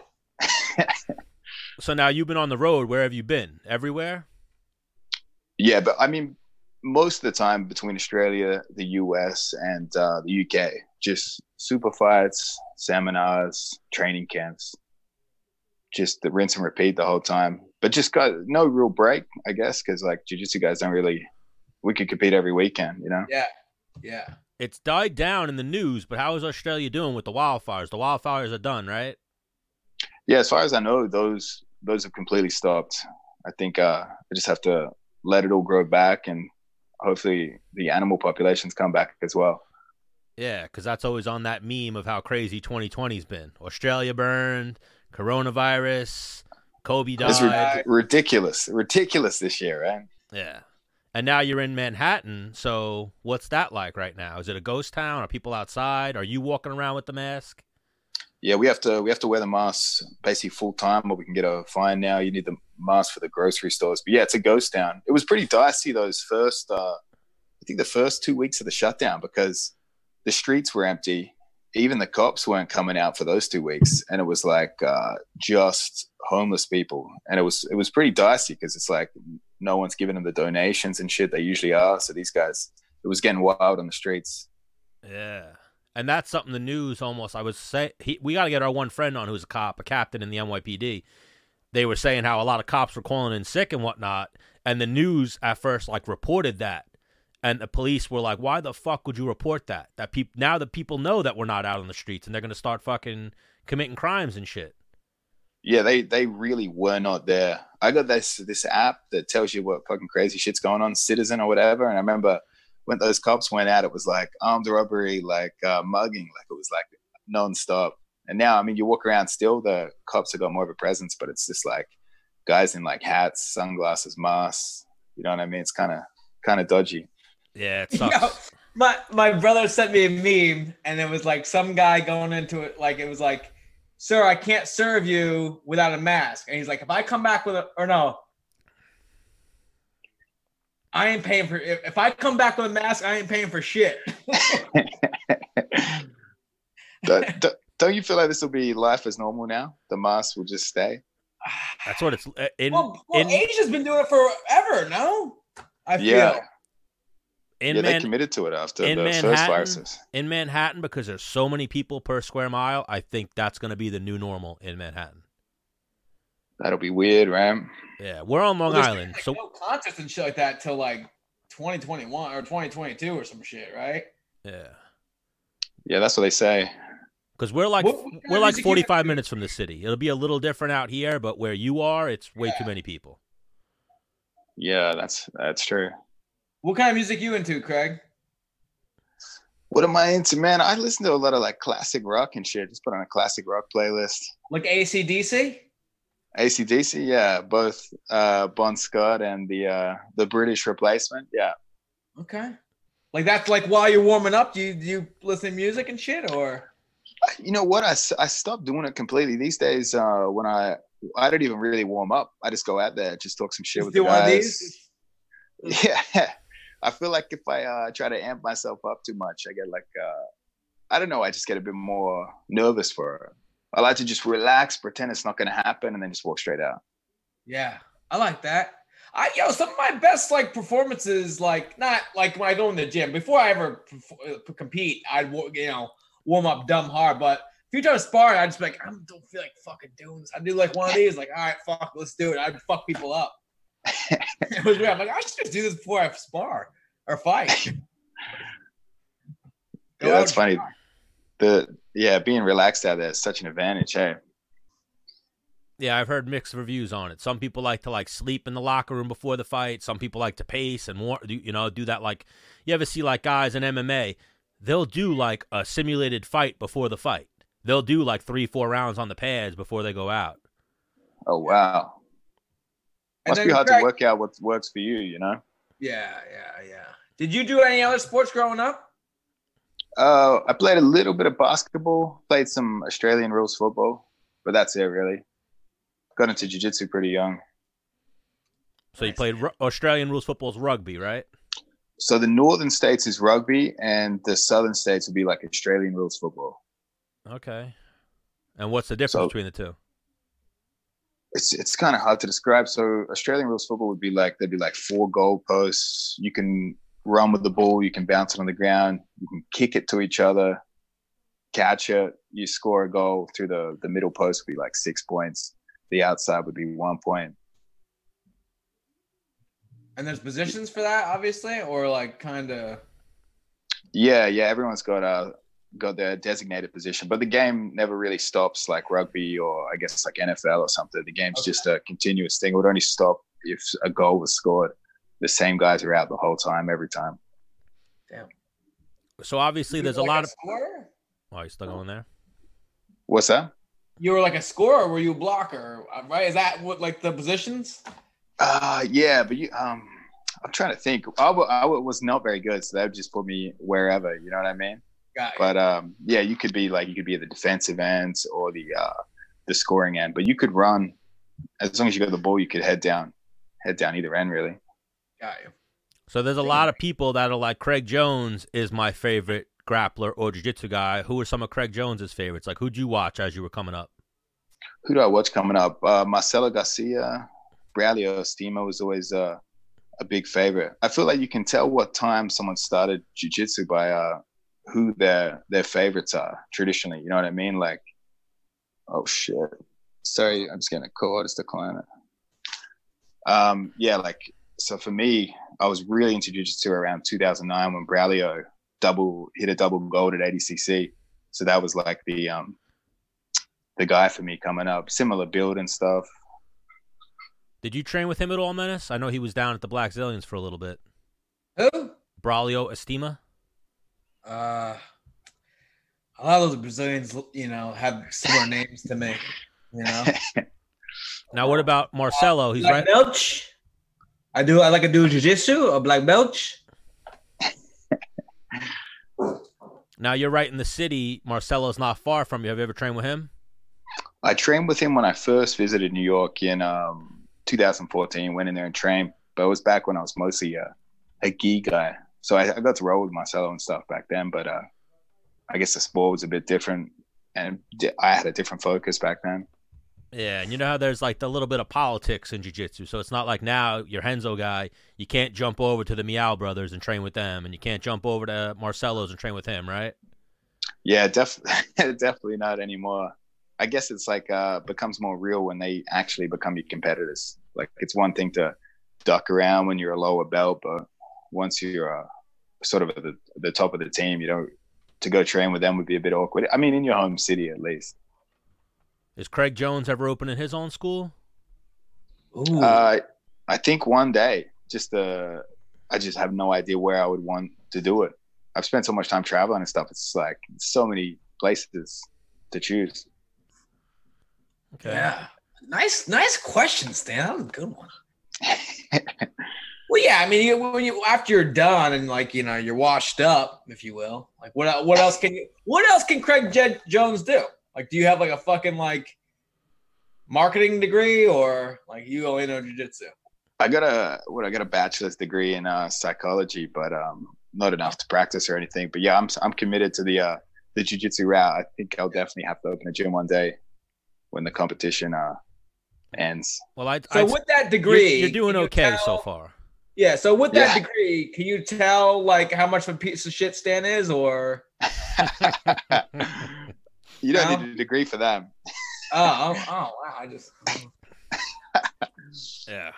do. So now you've been on the road. Where have you been? Everywhere. Yeah, but I mean, most of the time between Australia, the US, and uh, the UK, just super fights, seminars, training camps, just the rinse and repeat the whole time. But just got no real break, I guess, because like jiu-jitsu guys don't really. We could compete every weekend, you know. Yeah, yeah. It's died down in the news, but how is Australia doing with the wildfires? The wildfires are done, right? Yeah, as far as I know, those those have completely stopped. I think uh, I just have to let it all grow back, and hopefully the animal populations come back as well. Yeah, because that's always on that meme of how crazy 2020's been. Australia burned, coronavirus, Kobe died. It's ri- ridiculous, ridiculous this year, right? yeah. And now you're in Manhattan. So what's that like right now? Is it a ghost town? Are people outside? Are you walking around with the mask? Yeah, we have to we have to wear the masks basically full time, or we can get a fine now. You need the mask for the grocery stores. But yeah, it's a ghost town. It was pretty dicey those first, uh, I think the first two weeks of the shutdown because the streets were empty. Even the cops weren't coming out for those two weeks, and it was like uh, just homeless people, and it was it was pretty dicey because it's like no one's giving them the donations and shit they usually are. So these guys, it was getting wild on the streets. Yeah. And that's something the news almost, I was say, he, we got to get our one friend on who's a cop, a captain in the NYPD. They were saying how a lot of cops were calling in sick and whatnot. And the news at first, like, reported that. And the police were like, why the fuck would you report that? That people Now that people know that we're not out on the streets and they're going to start fucking committing crimes and shit. Yeah, they they really were not there. I got this this app that tells you what fucking crazy shit's going on, Citizen or whatever. And I remember when those cops went out, it was like armed robbery, like uh, mugging, like it was like nonstop. And now, I mean, you walk around still, the cops have got more of a presence, but it's just like guys in like hats, sunglasses, masks. You know what I mean? It's kind of kind of dodgy. Yeah, it Yo, sucks. my my brother sent me a meme, and it was like some guy going into it like it was like, "Sir, I can't serve you without a mask," and he's like, "If I come back with a or no." I ain't paying for if, if I come back with a mask, I ain't paying for shit. don't, don't, don't you feel like this will be life as normal now? The mask will just stay. That's what it's uh, in well, well in Asia's been doing it forever, no? I feel Yeah, in yeah, they committed to it after in the first viruses. in Manhattan because there's so many people per square mile. I think that's going to be the new normal in Manhattan. That'll be weird, right? Yeah, we're on Long Well, Island, like so no concerts and shit like that till like 2021 or 2022 or some shit, right? yeah, Yeah, that's what they say. because we're like What- what we're like 45 minutes from the city. It'll be a little different out here, but where you are, it's way too many people. Yeah, that's that's true. What kind of music you into, Craig? What am I into, man? I listen to a lot of like classic rock and shit. Just put on a classic rock playlist. Like ACDC? ACDC, yeah, both uh, Bon Scott and the uh, the British replacement. Yeah, Okay. Like that's like while you're warming up, do you do you listen to music and shit or you know what? I, I stopped doing it completely these days. Uh, when I I don't even really warm up. I just go out there, just talk some shit with do the one of guys. these? Yeah, I feel like if I uh, try to amp myself up too much, I get like uh, I don't know. I just get a bit more nervous for. I like to just relax, pretend it's not going to happen, and then just walk straight out. Yeah, I like that. I yo, some of my best like performances, like not like when I go in the gym. Before I ever perf- uh, compete, I'd you know warm up dumb hard. But if you try to spar, I'd just be like, I don't feel like fucking doing this. I do like one of these, like all right, fuck, let's do it. I'd fuck people up. it was weird. I'm like, I should just do this before I spar or fight. Yeah, that's funny. spar. The yeah, being relaxed out there is such an advantage. Hey, Yeah, I've heard mixed reviews on it. Some people like to like sleep in the locker room before the fight. Some people like to pace and more, you know, do that. Like you ever see like guys in MMA, they'll do like a simulated fight before the fight. They'll do like three, four rounds on the pads before they go out. Oh wow. Must be hard Craig- to work out what works for you, you know. Yeah, yeah, yeah. Did you do any other sports growing up? Uh, I played a little bit of basketball, played some Australian rules football, but that's it really. Got into jiu-jitsu pretty young. So you played ru- Australian rules football's rugby, right? So the northern states is rugby, and the southern states would be like Australian rules football. Okay. And what's the difference So- between the two? It's it's kind of hard to describe. So Australian rules football would be like there'd be like four goal posts. You can run with the ball, you can bounce it on the ground, you can kick it to each other, catch it, you score a goal through the the middle post would be like six points. The outside would be one point. And there's positions for that, obviously, or like kind of. Yeah, yeah, everyone's got uh got their designated position, but the game never really stops like rugby or I guess like NFL or something. The game's Okay. just a continuous thing. It would only stop if a goal was scored. The same guys are out the whole time, every time. Damn. So obviously there's a like lot of scorer? Oh, you still going there? What's that? You were like a scorer, or were you a blocker? Right? Is that what like the positions? Uh yeah, but you um I'm trying to think. I wa- I wa- was not very good, so that would just put me wherever, you know what I mean? Got you. But um yeah, you could be like you could be at the defensive end or the uh the scoring end, but you could run as long as you got the ball, you could head down head down either end really. Got you. So there's a lot of people that are like Craig Jones is my favorite grappler or jiu-jitsu guy. Who are some of Craig Jones's favorites? Like who'd you watch as you were coming up? who do I watch coming up? Uh, Marcelo Garcia, Braulio Estima was always uh, a big favorite. I feel like you can tell what time someone started jujitsu by uh, who their their favorites are traditionally. You know what I mean? Like, oh shit, sorry, I'm just getting a call. It's the client. Um, yeah, like so for me, I was really introduced to around 2009 when Braulio double hit a double gold at ADCC. So that was like the um, the guy for me coming up. Similar build and stuff. Did you train with him at all, Menace? I know he was down at the Blackzilians for a little bit. Who? Braulio Estima? Uh, a lot of the Brazilians, you know, have similar names to me. You know, Now what about Marcelo? He's Black right. Belch. I do. I like to do jiu-jitsu. A black belt. Now you're right in the city. Marcelo's not far from you. Have you ever trained with him? I trained with him when I first visited New York in um, 2014. Went in there and trained, but it was back when I was mostly a, a gi guy. So I, I got to roll with Marcelo and stuff back then. But uh, I guess the sport was a bit different, and di- I had a different focus back then. Yeah, and you know how there's like the little bit of politics in jiu-jitsu. So it's not like now you're Henzo guy, you can't jump over to the Miyao brothers and train with them, and you can't jump over to Marcelo's and train with him, right? Yeah, def- definitely not anymore. I guess it's like uh, becomes more real when they actually become your competitors. Like it's one thing to duck around when you're a lower belt, but once you're uh, sort of at the, the top of the team, you know, to go train with them would be a bit awkward. I mean, in your home city at least. Is Craig Jones ever opening his own school? Ooh. Uh, I think one day, just uh, I just have no idea where I would want to do it. I've spent so much time traveling and stuff. It's like so many places to choose. Okay. Yeah. Nice, nice question, Stan. That was a good one. Well, yeah. I mean, you, when you after you're done and like you know you're washed up, if you will. Like what? What else can you? What else can Craig Jed Jones do? Like, do you have like a fucking like marketing degree or like you only know jujitsu? I got a what I got a bachelor's degree in uh, psychology, but um, not enough to practice or anything. But yeah, I'm I'm committed to the uh, the jujitsu route. I think I'll definitely have to open a gym one day when the competition uh, ends. Well, I. So I'd- with that you're, degree, you're doing can you okay so far. Yeah. So with that Yeah. degree, can you tell like how much of a piece of shit Stan is, or you don't No? need a degree for them. oh, oh, oh wow, I just yeah.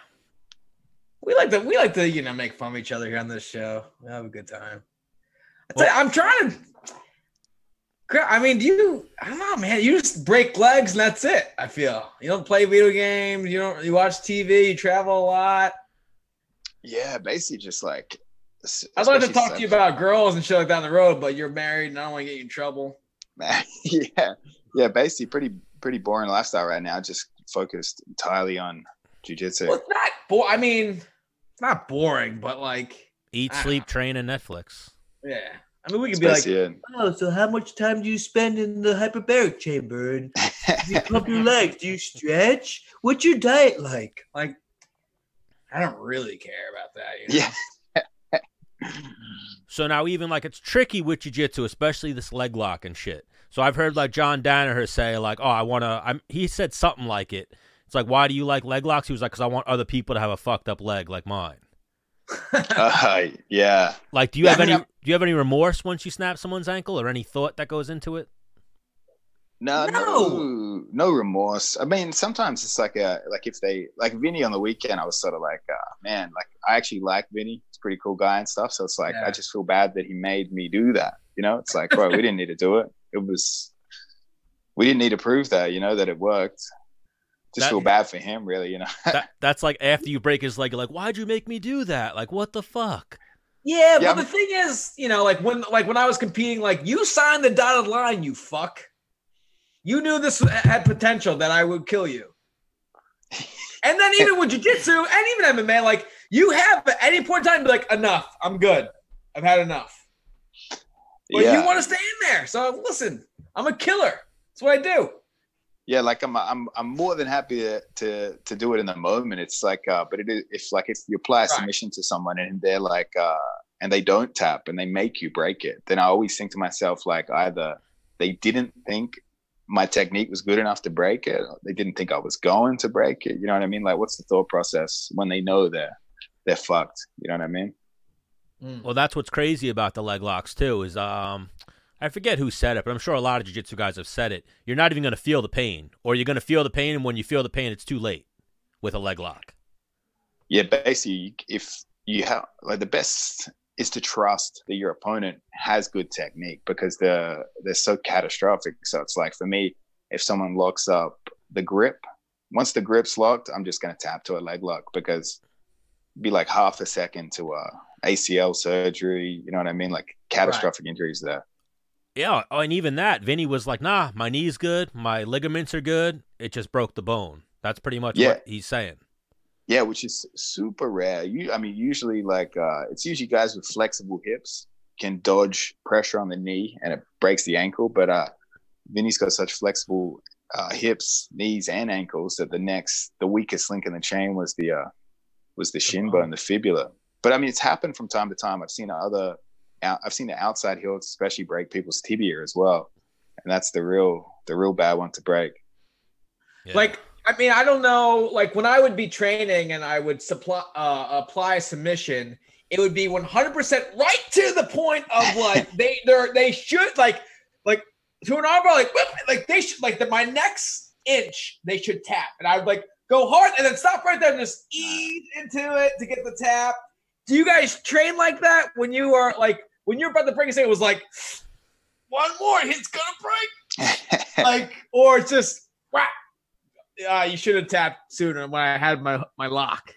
we like to we like to you know make fun of each other here on this show. We have a good time. I tell you, I'm trying to I mean, do you? I don't know, man. You just break legs and that's it. I feel you don't play video games. You don't. You watch TV. You travel a lot. Yeah, basically just like. I'd like to talk to you about girls and shit like down the road, but you're married and I don't want to get you in trouble. Man, yeah, yeah. Basically, pretty pretty boring lifestyle right now. Just focused entirely on jujitsu. Well, it's not. Bo- I mean, it's not boring, but like eat, sleep, train, and Netflix. Yeah. I mean, we can be like, oh, so how much time do you spend in the hyperbaric chamber? And do you pump your legs? Do you stretch? What's your diet like? Like, I don't really care about that. You know? Yeah. so now, even like it's tricky with jiu-jitsu, especially this leg lock and shit. So I've heard like John Danaher say like, "Oh, I want to." I'm. He said something like it. It's like, why do you like leg locks? He was like, because I want other people to have a fucked up leg like mine uh, yeah. Like, do you yeah, have I mean, any? I'm... Do you have any remorse once you snap someone's ankle, or any thought that goes into it? No, no, no, no remorse. I mean, sometimes it's like a like if they like Vinny on the weekend, I was sort of like, uh, man, like I actually like Vinny. He's a pretty cool guy and stuff. So it's like yeah. I just feel bad that he made me do that. You know, it's like, bro, we didn't need to do it. It was we didn't need to prove that. You know that it worked just that, feel bad for him, really. You know, that, that's like after you break his leg, like, why'd you make me do that? Like, what the fuck? Yeah, yeah but I'm... the thing is, you know, like when like when I was competing, like you signed the dotted line, you fuck. You knew this had potential that I would kill you. And then even with jiu-jitsu and even MMA, like you have at any point in time be like, enough, I'm good. I've had enough. But yeah. you want to stay in there. So listen, I'm a killer. That's what I do yeah like i'm i'm i'm more than happy to to, to do it in the moment it's like uh but it is if like if you apply a submission to someone and they're like uh and they don't tap and they make you break it then i always think to myself like either they didn't think my technique was good enough to break it they didn't think i was going to break it you know what i mean like what's the thought process when they know they're they're fucked you know what i mean well that's what's crazy about the leg locks too is um I forget who said it, but I'm sure a lot of jiu-jitsu guys have said it. You're not even going to feel the pain, or you're going to feel the pain, and when you feel the pain, it's too late with a leg lock. Yeah, basically, if you have like the best is to trust that your opponent has good technique because they're they're so catastrophic. So it's like for me, if someone locks up the grip, once the grip's locked, I'm just going to tap to a leg lock because be like half a second to a ACL surgery. You know what I mean? Like catastrophic right. injuries there. Yeah, oh, and even that, Vinny was like, "Nah, my knee's good, my ligaments are good. It just broke the bone." That's pretty much yeah. what he's saying. Yeah, which is super rare. You, I mean, usually like uh, it's usually guys with flexible hips can dodge pressure on the knee and it breaks the ankle. But uh, Vinny's got such flexible uh, hips, knees, and ankles that the next, the weakest link in the chain was the uh, was the shin bone, the fibula. But I mean, it's happened from time to time. I've seen other I've seen the outside heels especially break people's tibia as well, and that's the real the real bad one to break. Yeah. Like I mean, I don't know. Like when I would be training and I would supply uh, apply a submission, it would be 100 percent right to the point of like they they they should like like to an armbar like like they should like the, my next inch they should tap and I would like go hard and then stop right there and just ease into it to get the tap. Do you guys train like that when you are like when you're about to break a it was like one more, it's gonna break. like, or it's just wow. Uh, you should have tapped sooner when I had my my lock.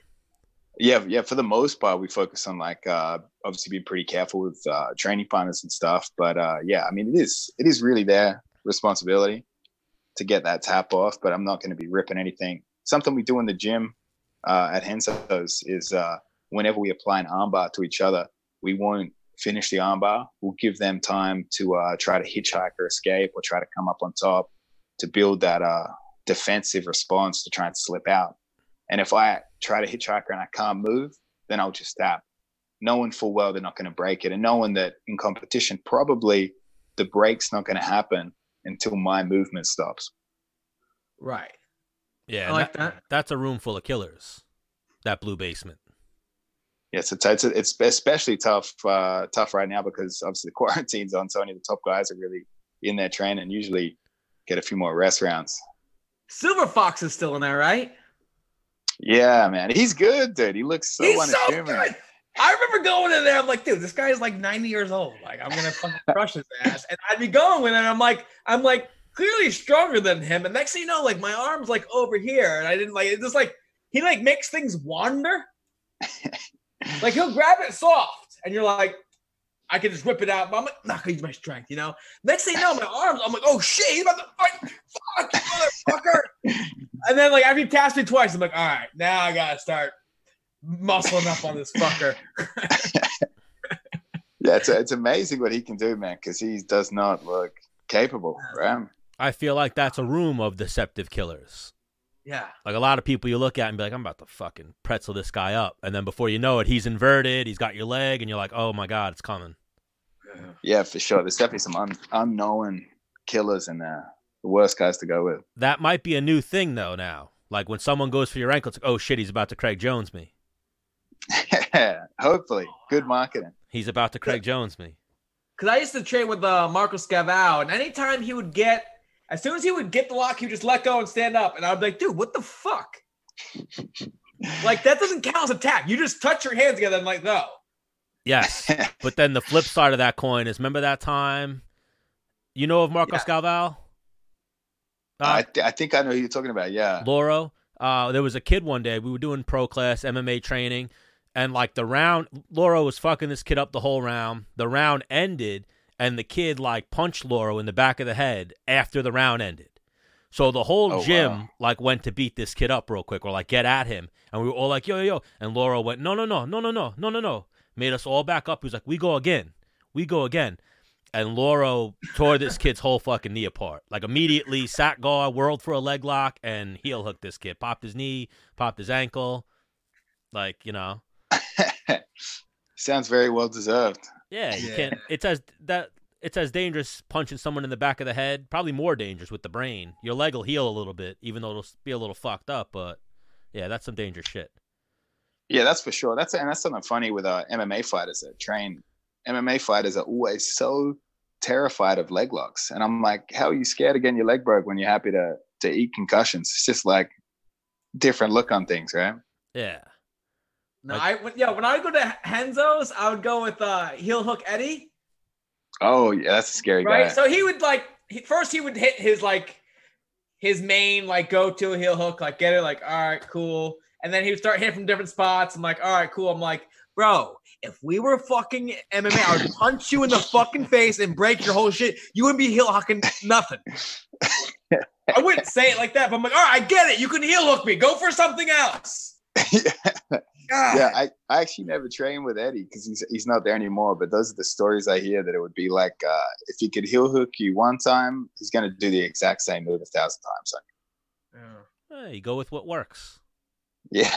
Yeah, yeah. For the most part, we focus on like uh, obviously being pretty careful with uh, training partners and stuff. But uh, yeah, I mean, it is it is really their responsibility to get that tap off. But I'm not going to be ripping anything. Something we do in the gym uh, at Renzo's is uh, whenever we apply an armbar to each other, we won't finish the armbar. We'll give them time to uh, try to hitchhike or escape or try to come up on top to build that uh, defensive response to try and slip out. And if I try to hitchhike and I can't move, then I'll just tap, knowing full well they're not going to break it, and knowing that in competition probably the break's not going to happen until my movement stops. Right. Yeah, I like that, that. That's a room full of killers. That blue basement. Yes, it's it's it's especially tough uh, tough right now because obviously the quarantine's on. So only the top guys are really in their training. And usually, get a few more rest rounds. Silver Fox is still in there, right? Yeah, man, he's good, dude. He looks so he's unassuming. So I remember going in there. I'm like, dude, this guy is like 90 years old. Like, I'm gonna fucking crush his ass. And I'd be going with it. And I'm like, I'm like clearly stronger than him. And next thing you know, like my arm's like over here, and I didn't like it. Just like he like makes things wander. like he'll grab it soft, and you're like, I can just rip it out. But I'm like, not gonna use my strength, you know. Next thing you know, my arms, I'm like, oh shit, he's about to fight. Fuck, motherfucker. and then like after he taps me twice, I'm like, all right, now I gotta start muscling up on this fucker. yeah, it's, it's amazing what he can do, man, because he does not look capable, right? I feel like that's a room of deceptive killers. Yeah. Like a lot of people you look at and be like, I'm about to fucking pretzel this guy up. And then before you know it, he's inverted, he's got your leg, and you're like, oh my God, it's coming. Yeah, for sure. There's definitely some un- unknown killers in there. The worst guys to go with. That might be a new thing, though, now. Like when someone goes for your ankle, it's like, oh shit, he's about to Craig Jones me. Hopefully. Good marketing. He's about to Craig Jones me. Because I used to train with uh, Marco Scavao, and anytime he would get, as soon as he would get the lock, he would just let go and stand up. And I'd be like, dude, what the fuck? like, that doesn't count as a tap. You just touch your hands together I'm like, no. Yes. but then the flip side of that coin is remember that time? You know of Marco Yeah. Scalval? I, th- I think I know who you're talking about. Yeah. Loro. Uh, there was a kid one day. We were doing pro class MMA training, and like the round, Loro was fucking this kid up the whole round. The round ended, and the kid like punched Loro in the back of the head after the round ended. So the whole Oh, gym wow. like went to beat this kid up real quick, or like get at him, and we were all like, "Yo, yo, yo!" And Laura went, "No, no, no, no, no, no, no, no, no!" Made us all back up. He was like, "We go again, we go again." And Lauro tore this kid's whole fucking knee apart. Like immediately sat guard, whirled for a leg lock, and heel hooked this kid. Popped his knee, popped his ankle. Like, you know. Sounds very well deserved. Yeah, you Yeah. can't it's as that it's as dangerous punching someone in the back of the head, probably more dangerous with the brain. Your leg will heal a little bit, even though it'll be a little fucked up, but yeah, that's some dangerous shit. Yeah, that's for sure. That's and that's something funny with uh, MMA fighters that train. MMA fighters are always so terrified of leg locks, and I'm like, how are you scared of getting your leg broke when you're happy to to eat concussions? It's just like different look on things, right? Yeah. No, Like- I when, yeah, when I would go to Henzo's, I would go with uh heel hook Eddie. Oh yeah, that's a scary right? guy. So he would like he, first he would hit his like his main like go to heel hook, like get it, like all right, cool, and then he would start hitting from different spots. I'm like, all right, cool. I'm like, bro, if we were fucking MMA, I would punch you in the fucking face and break your whole shit. You wouldn't be heel hooking nothing. I wouldn't say it like that, but I'm like, all right, I get it. You can heel hook me. Go for something else. God. yeah, I, I actually never trained with Eddie because he's he's not there anymore. But those are the stories I hear that it would be like uh, if he could heel hook you one time, he's gonna do the exact same move a thousand times. So, Yeah. Hey, you go with what works. yeah,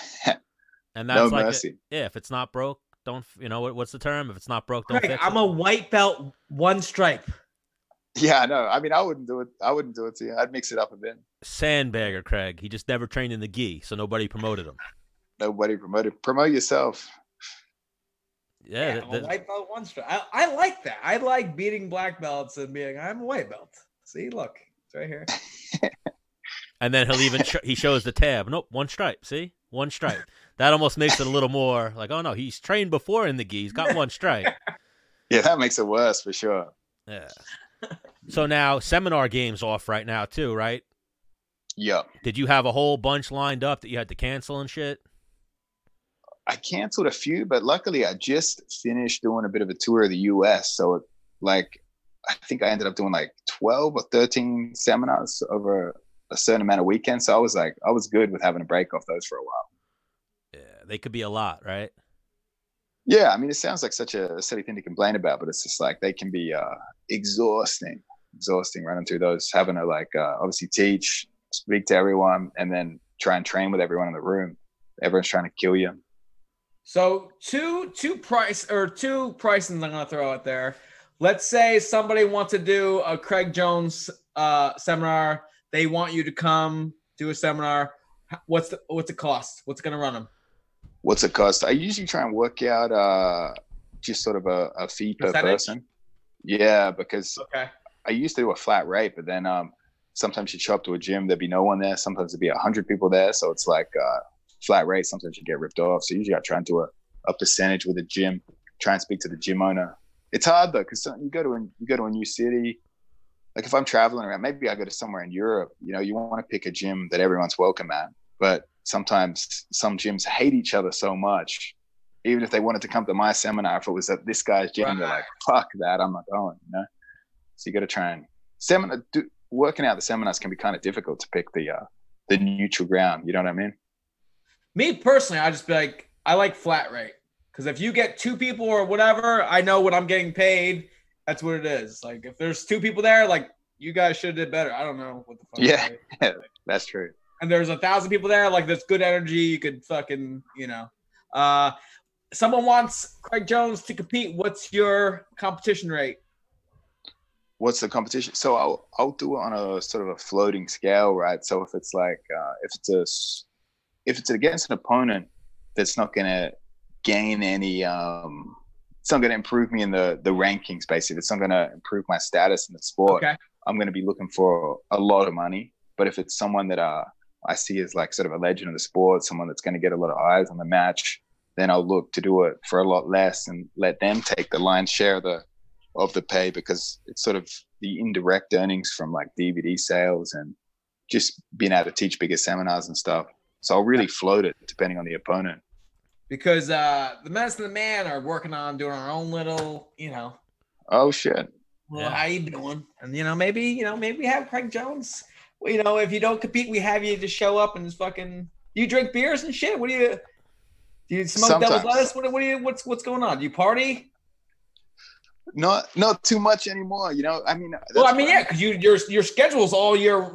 And that's no like a- mercy. yeah, if it's not broke, don't you know what, what's the term? If it's not broke, don't Craig, fix I'm it. a white belt, one stripe. Yeah, no, I mean, I wouldn't do it. I wouldn't do it to you. I'd mix it up a bit. Sandbagger, Craig. He just never trained in the gi, so nobody promoted him. Nobody promoted. Promote yourself. Yeah, Yeah, th- I'm a white belt, one stripe. I, I like that. I like beating black belts and being, I'm a white belt. See, look, it's right here. and then he'll even sh- he shows the tab. Nope, one stripe. See, one stripe. That almost makes it a little more like, oh no, he's trained before in the gi. He's got one stripe. Yeah, that makes it worse for sure. Yeah. So now seminar games off right now too, right? Yeah, Did you have a whole bunch lined up that you had to cancel and shit? I canceled a few, but luckily I just finished doing a bit of a tour of the U.S. So, like, I think I ended up doing like twelve or thirteen seminars over a certain amount of weekends. So I was like, I was good with having a break off those for a while. Yeah, they could be a lot, right? Yeah, I mean, it sounds like such a silly thing to complain about, but it's just like they can be uh, exhausting, exhausting running through those, having to like uh, obviously teach, speak to everyone, and then try and train with everyone in the room. Everyone's trying to kill you. So two two price or two prices I'm gonna throw out there. Let's say somebody wants to do a Craig Jones uh, seminar. They want you to come do a seminar. What's the what's the cost? What's gonna run them? What's the cost? I usually try and work out uh, just sort of a, a fee per Percentage? person. Yeah, because Okay. I used to do a flat rate, but then um, sometimes you'd show up to a gym, there'd be no one there. Sometimes there'd be a hundred people there, so it's like uh, flat rate. Sometimes you get ripped off. So usually I try and do a, a percentage with a gym. Try and speak to the gym owner. It's hard though because you go to a, you go to a new city. Like if I'm traveling around, maybe I go to somewhere in Europe. You know, you want to pick a gym that everyone's welcome at, but sometimes some gyms hate each other so much. Even if they wanted to come to my seminar, if it was at this guy's gym, right. they're like, "Fuck that, I'm not going." You know, so you got to try and seminar. Do, working out the seminars can be kind of difficult to pick the uh, the neutral ground. You know what I mean? Me personally, I just be like, I like flat rate because if you get two people or whatever, I know what I'm getting paid. That's what it is. Like if there's two people there, like you guys should have did better. I don't know what the fuck. Yeah, that's true. And there's a thousand people there, like there's good energy. You could fucking, you know. Uh, someone wants Craig Jones to compete. What's your competition rate? what's the competition? So I'll I'll do it on a sort of a floating scale, right? So if it's like uh, if it's a if it's against an opponent that's not going to gain any, um, it's not going to improve me in the the rankings. Basically, it's not going to improve my status in the sport. Okay. I'm going to be looking for a lot of money. But if it's someone that uh, I see as like sort of a legend of the sport, someone that's going to get a lot of eyes on the match, then I'll look to do it for a lot less and let them take the lion's share of the of the pay because it's sort of the indirect earnings from like DVD sales and just being able to teach bigger seminars and stuff. So I'll really float it depending on the opponent. Because uh the medicine and the man are working on doing our own little, you know. Oh shit. Well, yeah. how you doing? And you know, maybe you know, maybe we have Craig Jones. Well, you know, if you don't compete, we have you just show up and just fucking. You drink beers and shit. What do you? Do you smoke Sometimes. devil's lettuce? What, what do you? What's what's going on? Do you party? not not too much anymore. You know, I mean, well, I mean, yeah, because you your your schedule's all year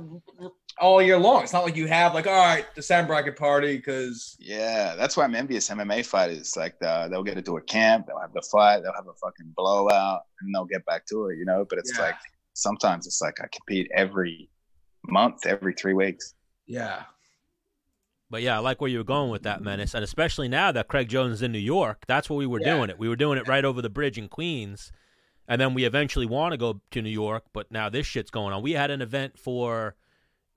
all year long. It's not like you have like, all right, December I could party because yeah, that's why I'm envious MMA fighters. Like the, they'll get into a camp, they'll have the fight, they'll have a fucking blowout, and they'll get back to it. You know, but it's yeah. like sometimes it's like I compete every month, every three weeks. Yeah. But yeah, I like where you were going with that menace, and especially now that Craig Jones is in New York, that's where we were yeah. doing it. We were doing it right over the bridge in Queens, and then we eventually want to go to New York, but now this shit's going on. We had an event for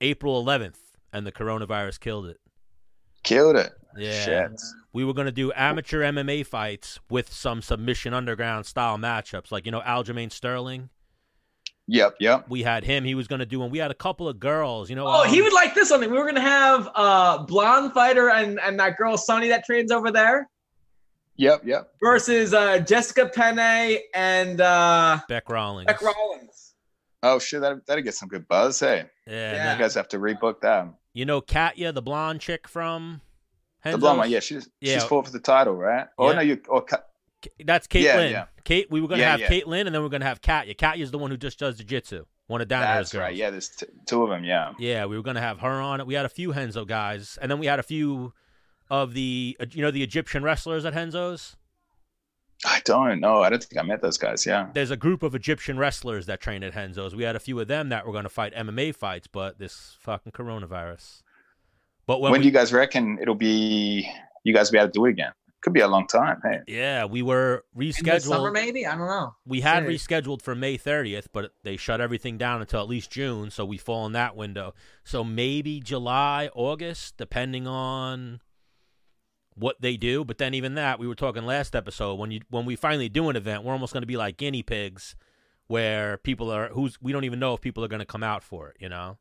April 11th, and the coronavirus killed it. Killed it. Yeah. Shit. We were going to do amateur MMA fights with some submission underground style matchups, like you know Aljamain Sterling. Yep, yep. We had him. He was going to do and We had a couple of girls. You know. Oh, um, he would like this one. We were going to have uh blonde fighter and and that girl Sunny that trains over there. Yep, yep. Versus uh, Jessica Penne and uh, Bec Rawlings. Bec Rawlings. Oh shit, that that'd get some good buzz. Hey, yeah, yeah. you guys have to rebook that. You know Katya, the blonde chick from. Henzo's? The blonde one, yeah, she's yeah. she's fought for the title, right? Oh yeah. no, you or that's Caitlin. Yeah, yeah. Kate, we were gonna yeah, have Caitlin, and then we are gonna have Katya. Katya's the one who just does jiu-jitsu. One of Danaher's girls. right. Yeah, there's t- two of them. Yeah. Yeah, we were gonna have her on it. We had a few Henzo guys, and then we had a few of the uh, you know the Egyptian wrestlers at Henzo's. I don't know. I don't think I met those guys. Yeah. There's a group of Egyptian wrestlers that train at Henzo's. We had a few of them that were going to fight MMA fights, but this fucking coronavirus. But when, when we, do you guys reckon it'll be? You guys will be able to do it again? Could be a long time. Hey. Yeah, we were rescheduled. summer, maybe. I don't know. We had rescheduled for May 30th, but they shut everything down until at least June, so we fall in that window. So maybe July, August, depending on what they do. But then even that, we were talking last episode when you when we finally do an event, we're almost going to be like guinea pigs, where people are who's we don't even know if people are going to come out for it. You know.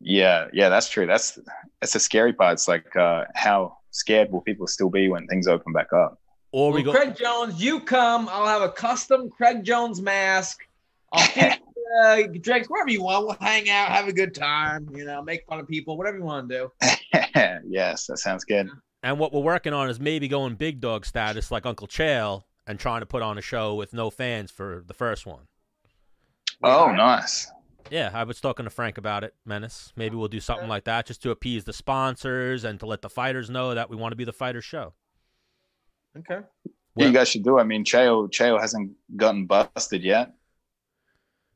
Yeah, yeah, that's true. That's that's the scary part. It's like uh, how scared will people still be when things open back up? Or we well, go- Craig Jones, you come. I'll have a custom Craig Jones mask. I'll get uh, drinks wherever you want. We'll hang out, have a good time. You know, make fun of people, whatever you want to do. yes, that sounds good. And what we're working on is maybe going big dog status like Uncle Chael and trying to put on a show with no fans for the first one. Oh, nice. Yeah, I was talking to Frank about it, Menace. Maybe we'll do something like that just to appease the sponsors and to let the fighters know that we want to be the fighter show. Okay. Well, you guys should do. I mean, Chael Chael hasn't gotten busted yet.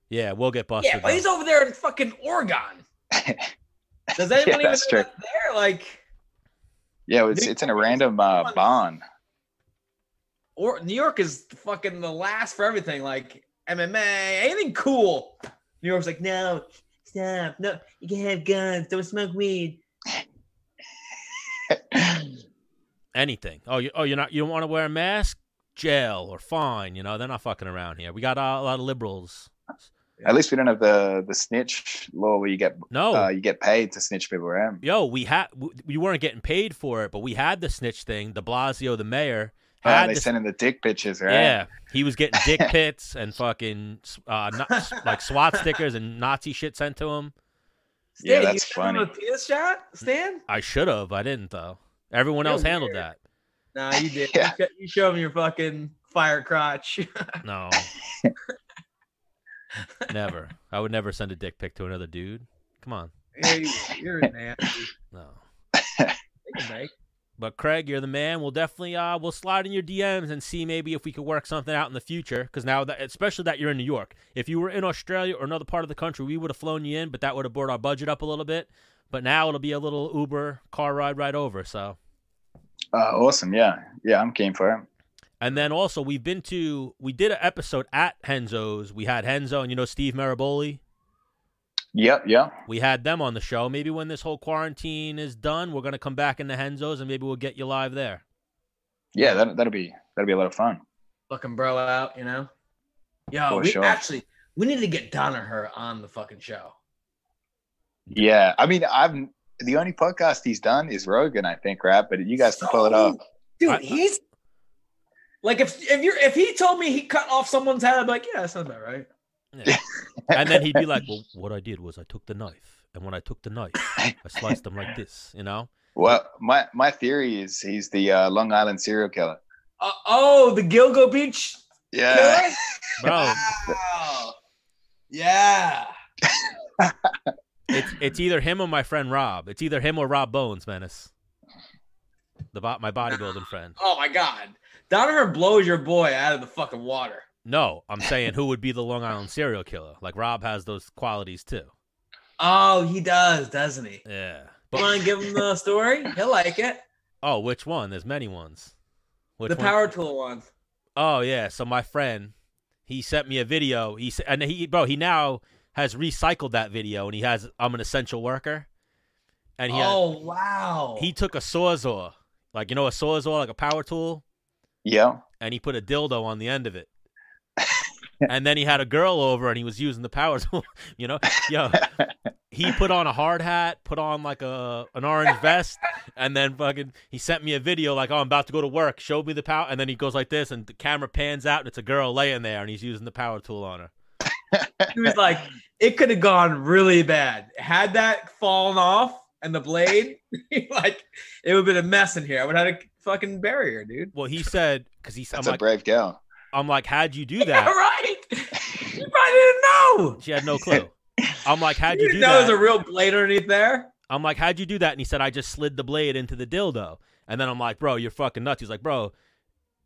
Yeah, we'll get busted. Yeah, but he's over there in fucking Oregon. Does anyone yeah, even know there? Like, yeah, it's it's in a random uh, bond. Or New York is fucking the last for everything, like MMA, anything cool. New York's like, no, stop, no, you can't have guns, don't smoke weed. Anything. Oh, you, oh, you're not. You don't want to wear a mask? Jail or fine. You know, they're not fucking around here. We got uh, a lot of liberals. At least we don't have the the snitch law where you get No, uh, you get paid to snitch people around. yo, we had we weren't getting paid for it, but we had the snitch thing. De Blasio, the mayor, Uh, had they the send in the dick pictures, right? Yeah, he was getting dick pits and fucking uh, no- like SWAT stickers and Nazi shit sent to him. Yeah, Stan, that's you sent him funny. A penis shot, Stan? I should have. I didn't though. Everyone You're else handled that. Nah, you did. Yeah. You, sho- you showed him your fucking fire crotch. No, never. I would never send a dick pic to another dude. Come on, Yeah, you- You're an nasty. no. Take a break. But Craig, you're the man. We'll definitely uh we'll slide in your DMs and see maybe if we could work something out in the future. Because now that especially that you're in New York, if you were in Australia or another part of the country, we would have flown you in, but that would have brought our budget up a little bit. But now it'll be a little Uber car ride right over. So Uh, awesome. Yeah, yeah, I'm keen for it. And then also we've been to we did an episode at Renzo's. We had Henzo and you know Steve Maraboli. Yep, yep. We had them on the show. Maybe when this whole quarantine is done, we're gonna come back into Renzo's and maybe we'll get you live there. Yeah, that that'll be that'll be a lot of fun. Fucking bro out, you know? Yo, For we, sure. actually, we need to get Danaher on the fucking show. Yeah, I mean, I've the only podcast he's done is Rogan, I think, right? But you guys can pull it off. Dude, I- he's like if if you're if he told me he cut off someone's head, I'd be like, yeah, that sounds about right. Yeah. and then he'd be like, "Well, what I did was I took the knife, and when I took the knife, I sliced them like this." You know? Well, my my theory is he's the uh, Long Island serial killer. Uh, oh, the Gilgo Beach Yeah. Bro, Wow. Yeah. it's it's either him or my friend Rob. It's either him or Rob Bones, Menace. The bo- my bodybuilding friend. Oh my god. Danaher blows your boy out of the fucking water. No, I'm saying who would be the Long Island serial killer? Like Rob has those qualities too. Oh, he does, doesn't he? Yeah. But want to give him the story? He'll like it. oh, which one? There's many ones. Which the one? power tool one. Oh yeah. So my friend, he sent me a video. He and he bro, he now has recycled that video and he has I'm an essential worker. And he Oh wow. he took a sawzall, like you know a sawzall, like a power tool, yeah. and he put a dildo on the end of it. and then he had a girl over and he was using the power tool. You know, yo, he put on a hard hat, put on like a an orange vest, and then fucking he sent me a video like, oh, I'm about to go to work. Showed me the power, and then he goes like this, and the camera pans out, and it's a girl laying there, and he's using the power tool on her. he was like, it could have gone really bad. Had that fallen off and the blade, like it would have been a mess in here. I would have had a fucking barrier, dude. Well, he said because he's I'm That's a like brave girl. I'm like, how'd you do Yeah, that? right. You probably didn't know. She had no clue. I'm like, how'd You you do didn't know that? there's a real blade underneath there. I'm like, how'd you do that? And he said, I just slid the blade into the dildo. And then I'm like, bro, you're fucking nuts. He's like, bro,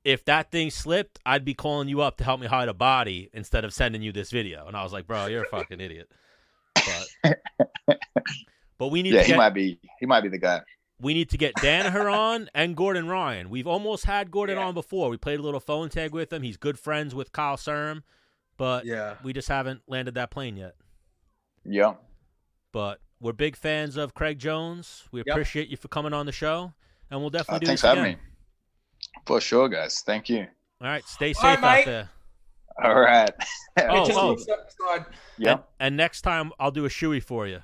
if that thing slipped, I'd be calling you up to help me hide a body instead of sending you this video. And I was like, bro, you're a fucking idiot. But, but we need Yeah, to he might be. He might be the guy. We need to get Danaher on and Gordon Ryan. We've almost had Gordon Yeah. on before. We played a little phone tag with him. He's good friends with Kyle Serm, but Yeah. we just haven't landed that plane yet. Yeah. But we're big fans of Craig Jones. We Yep. appreciate you for coming on the show, and we'll Uh, definitely do thanks this for having me. For sure, guys. Thank you. All right, stay safe All right, out Mike. there. All right. Oh, oh. yeah. And, and next time I'll do a shoey for you.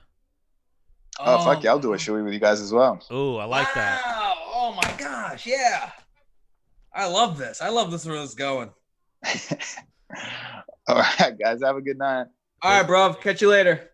Oh, fuck um, yeah, I'll do a shoey with you guys as well. Ooh, I like that. Oh my gosh. Yeah. I love this. I love this where this is going. All right, guys. Have a good night. All right, bro. Catch you later.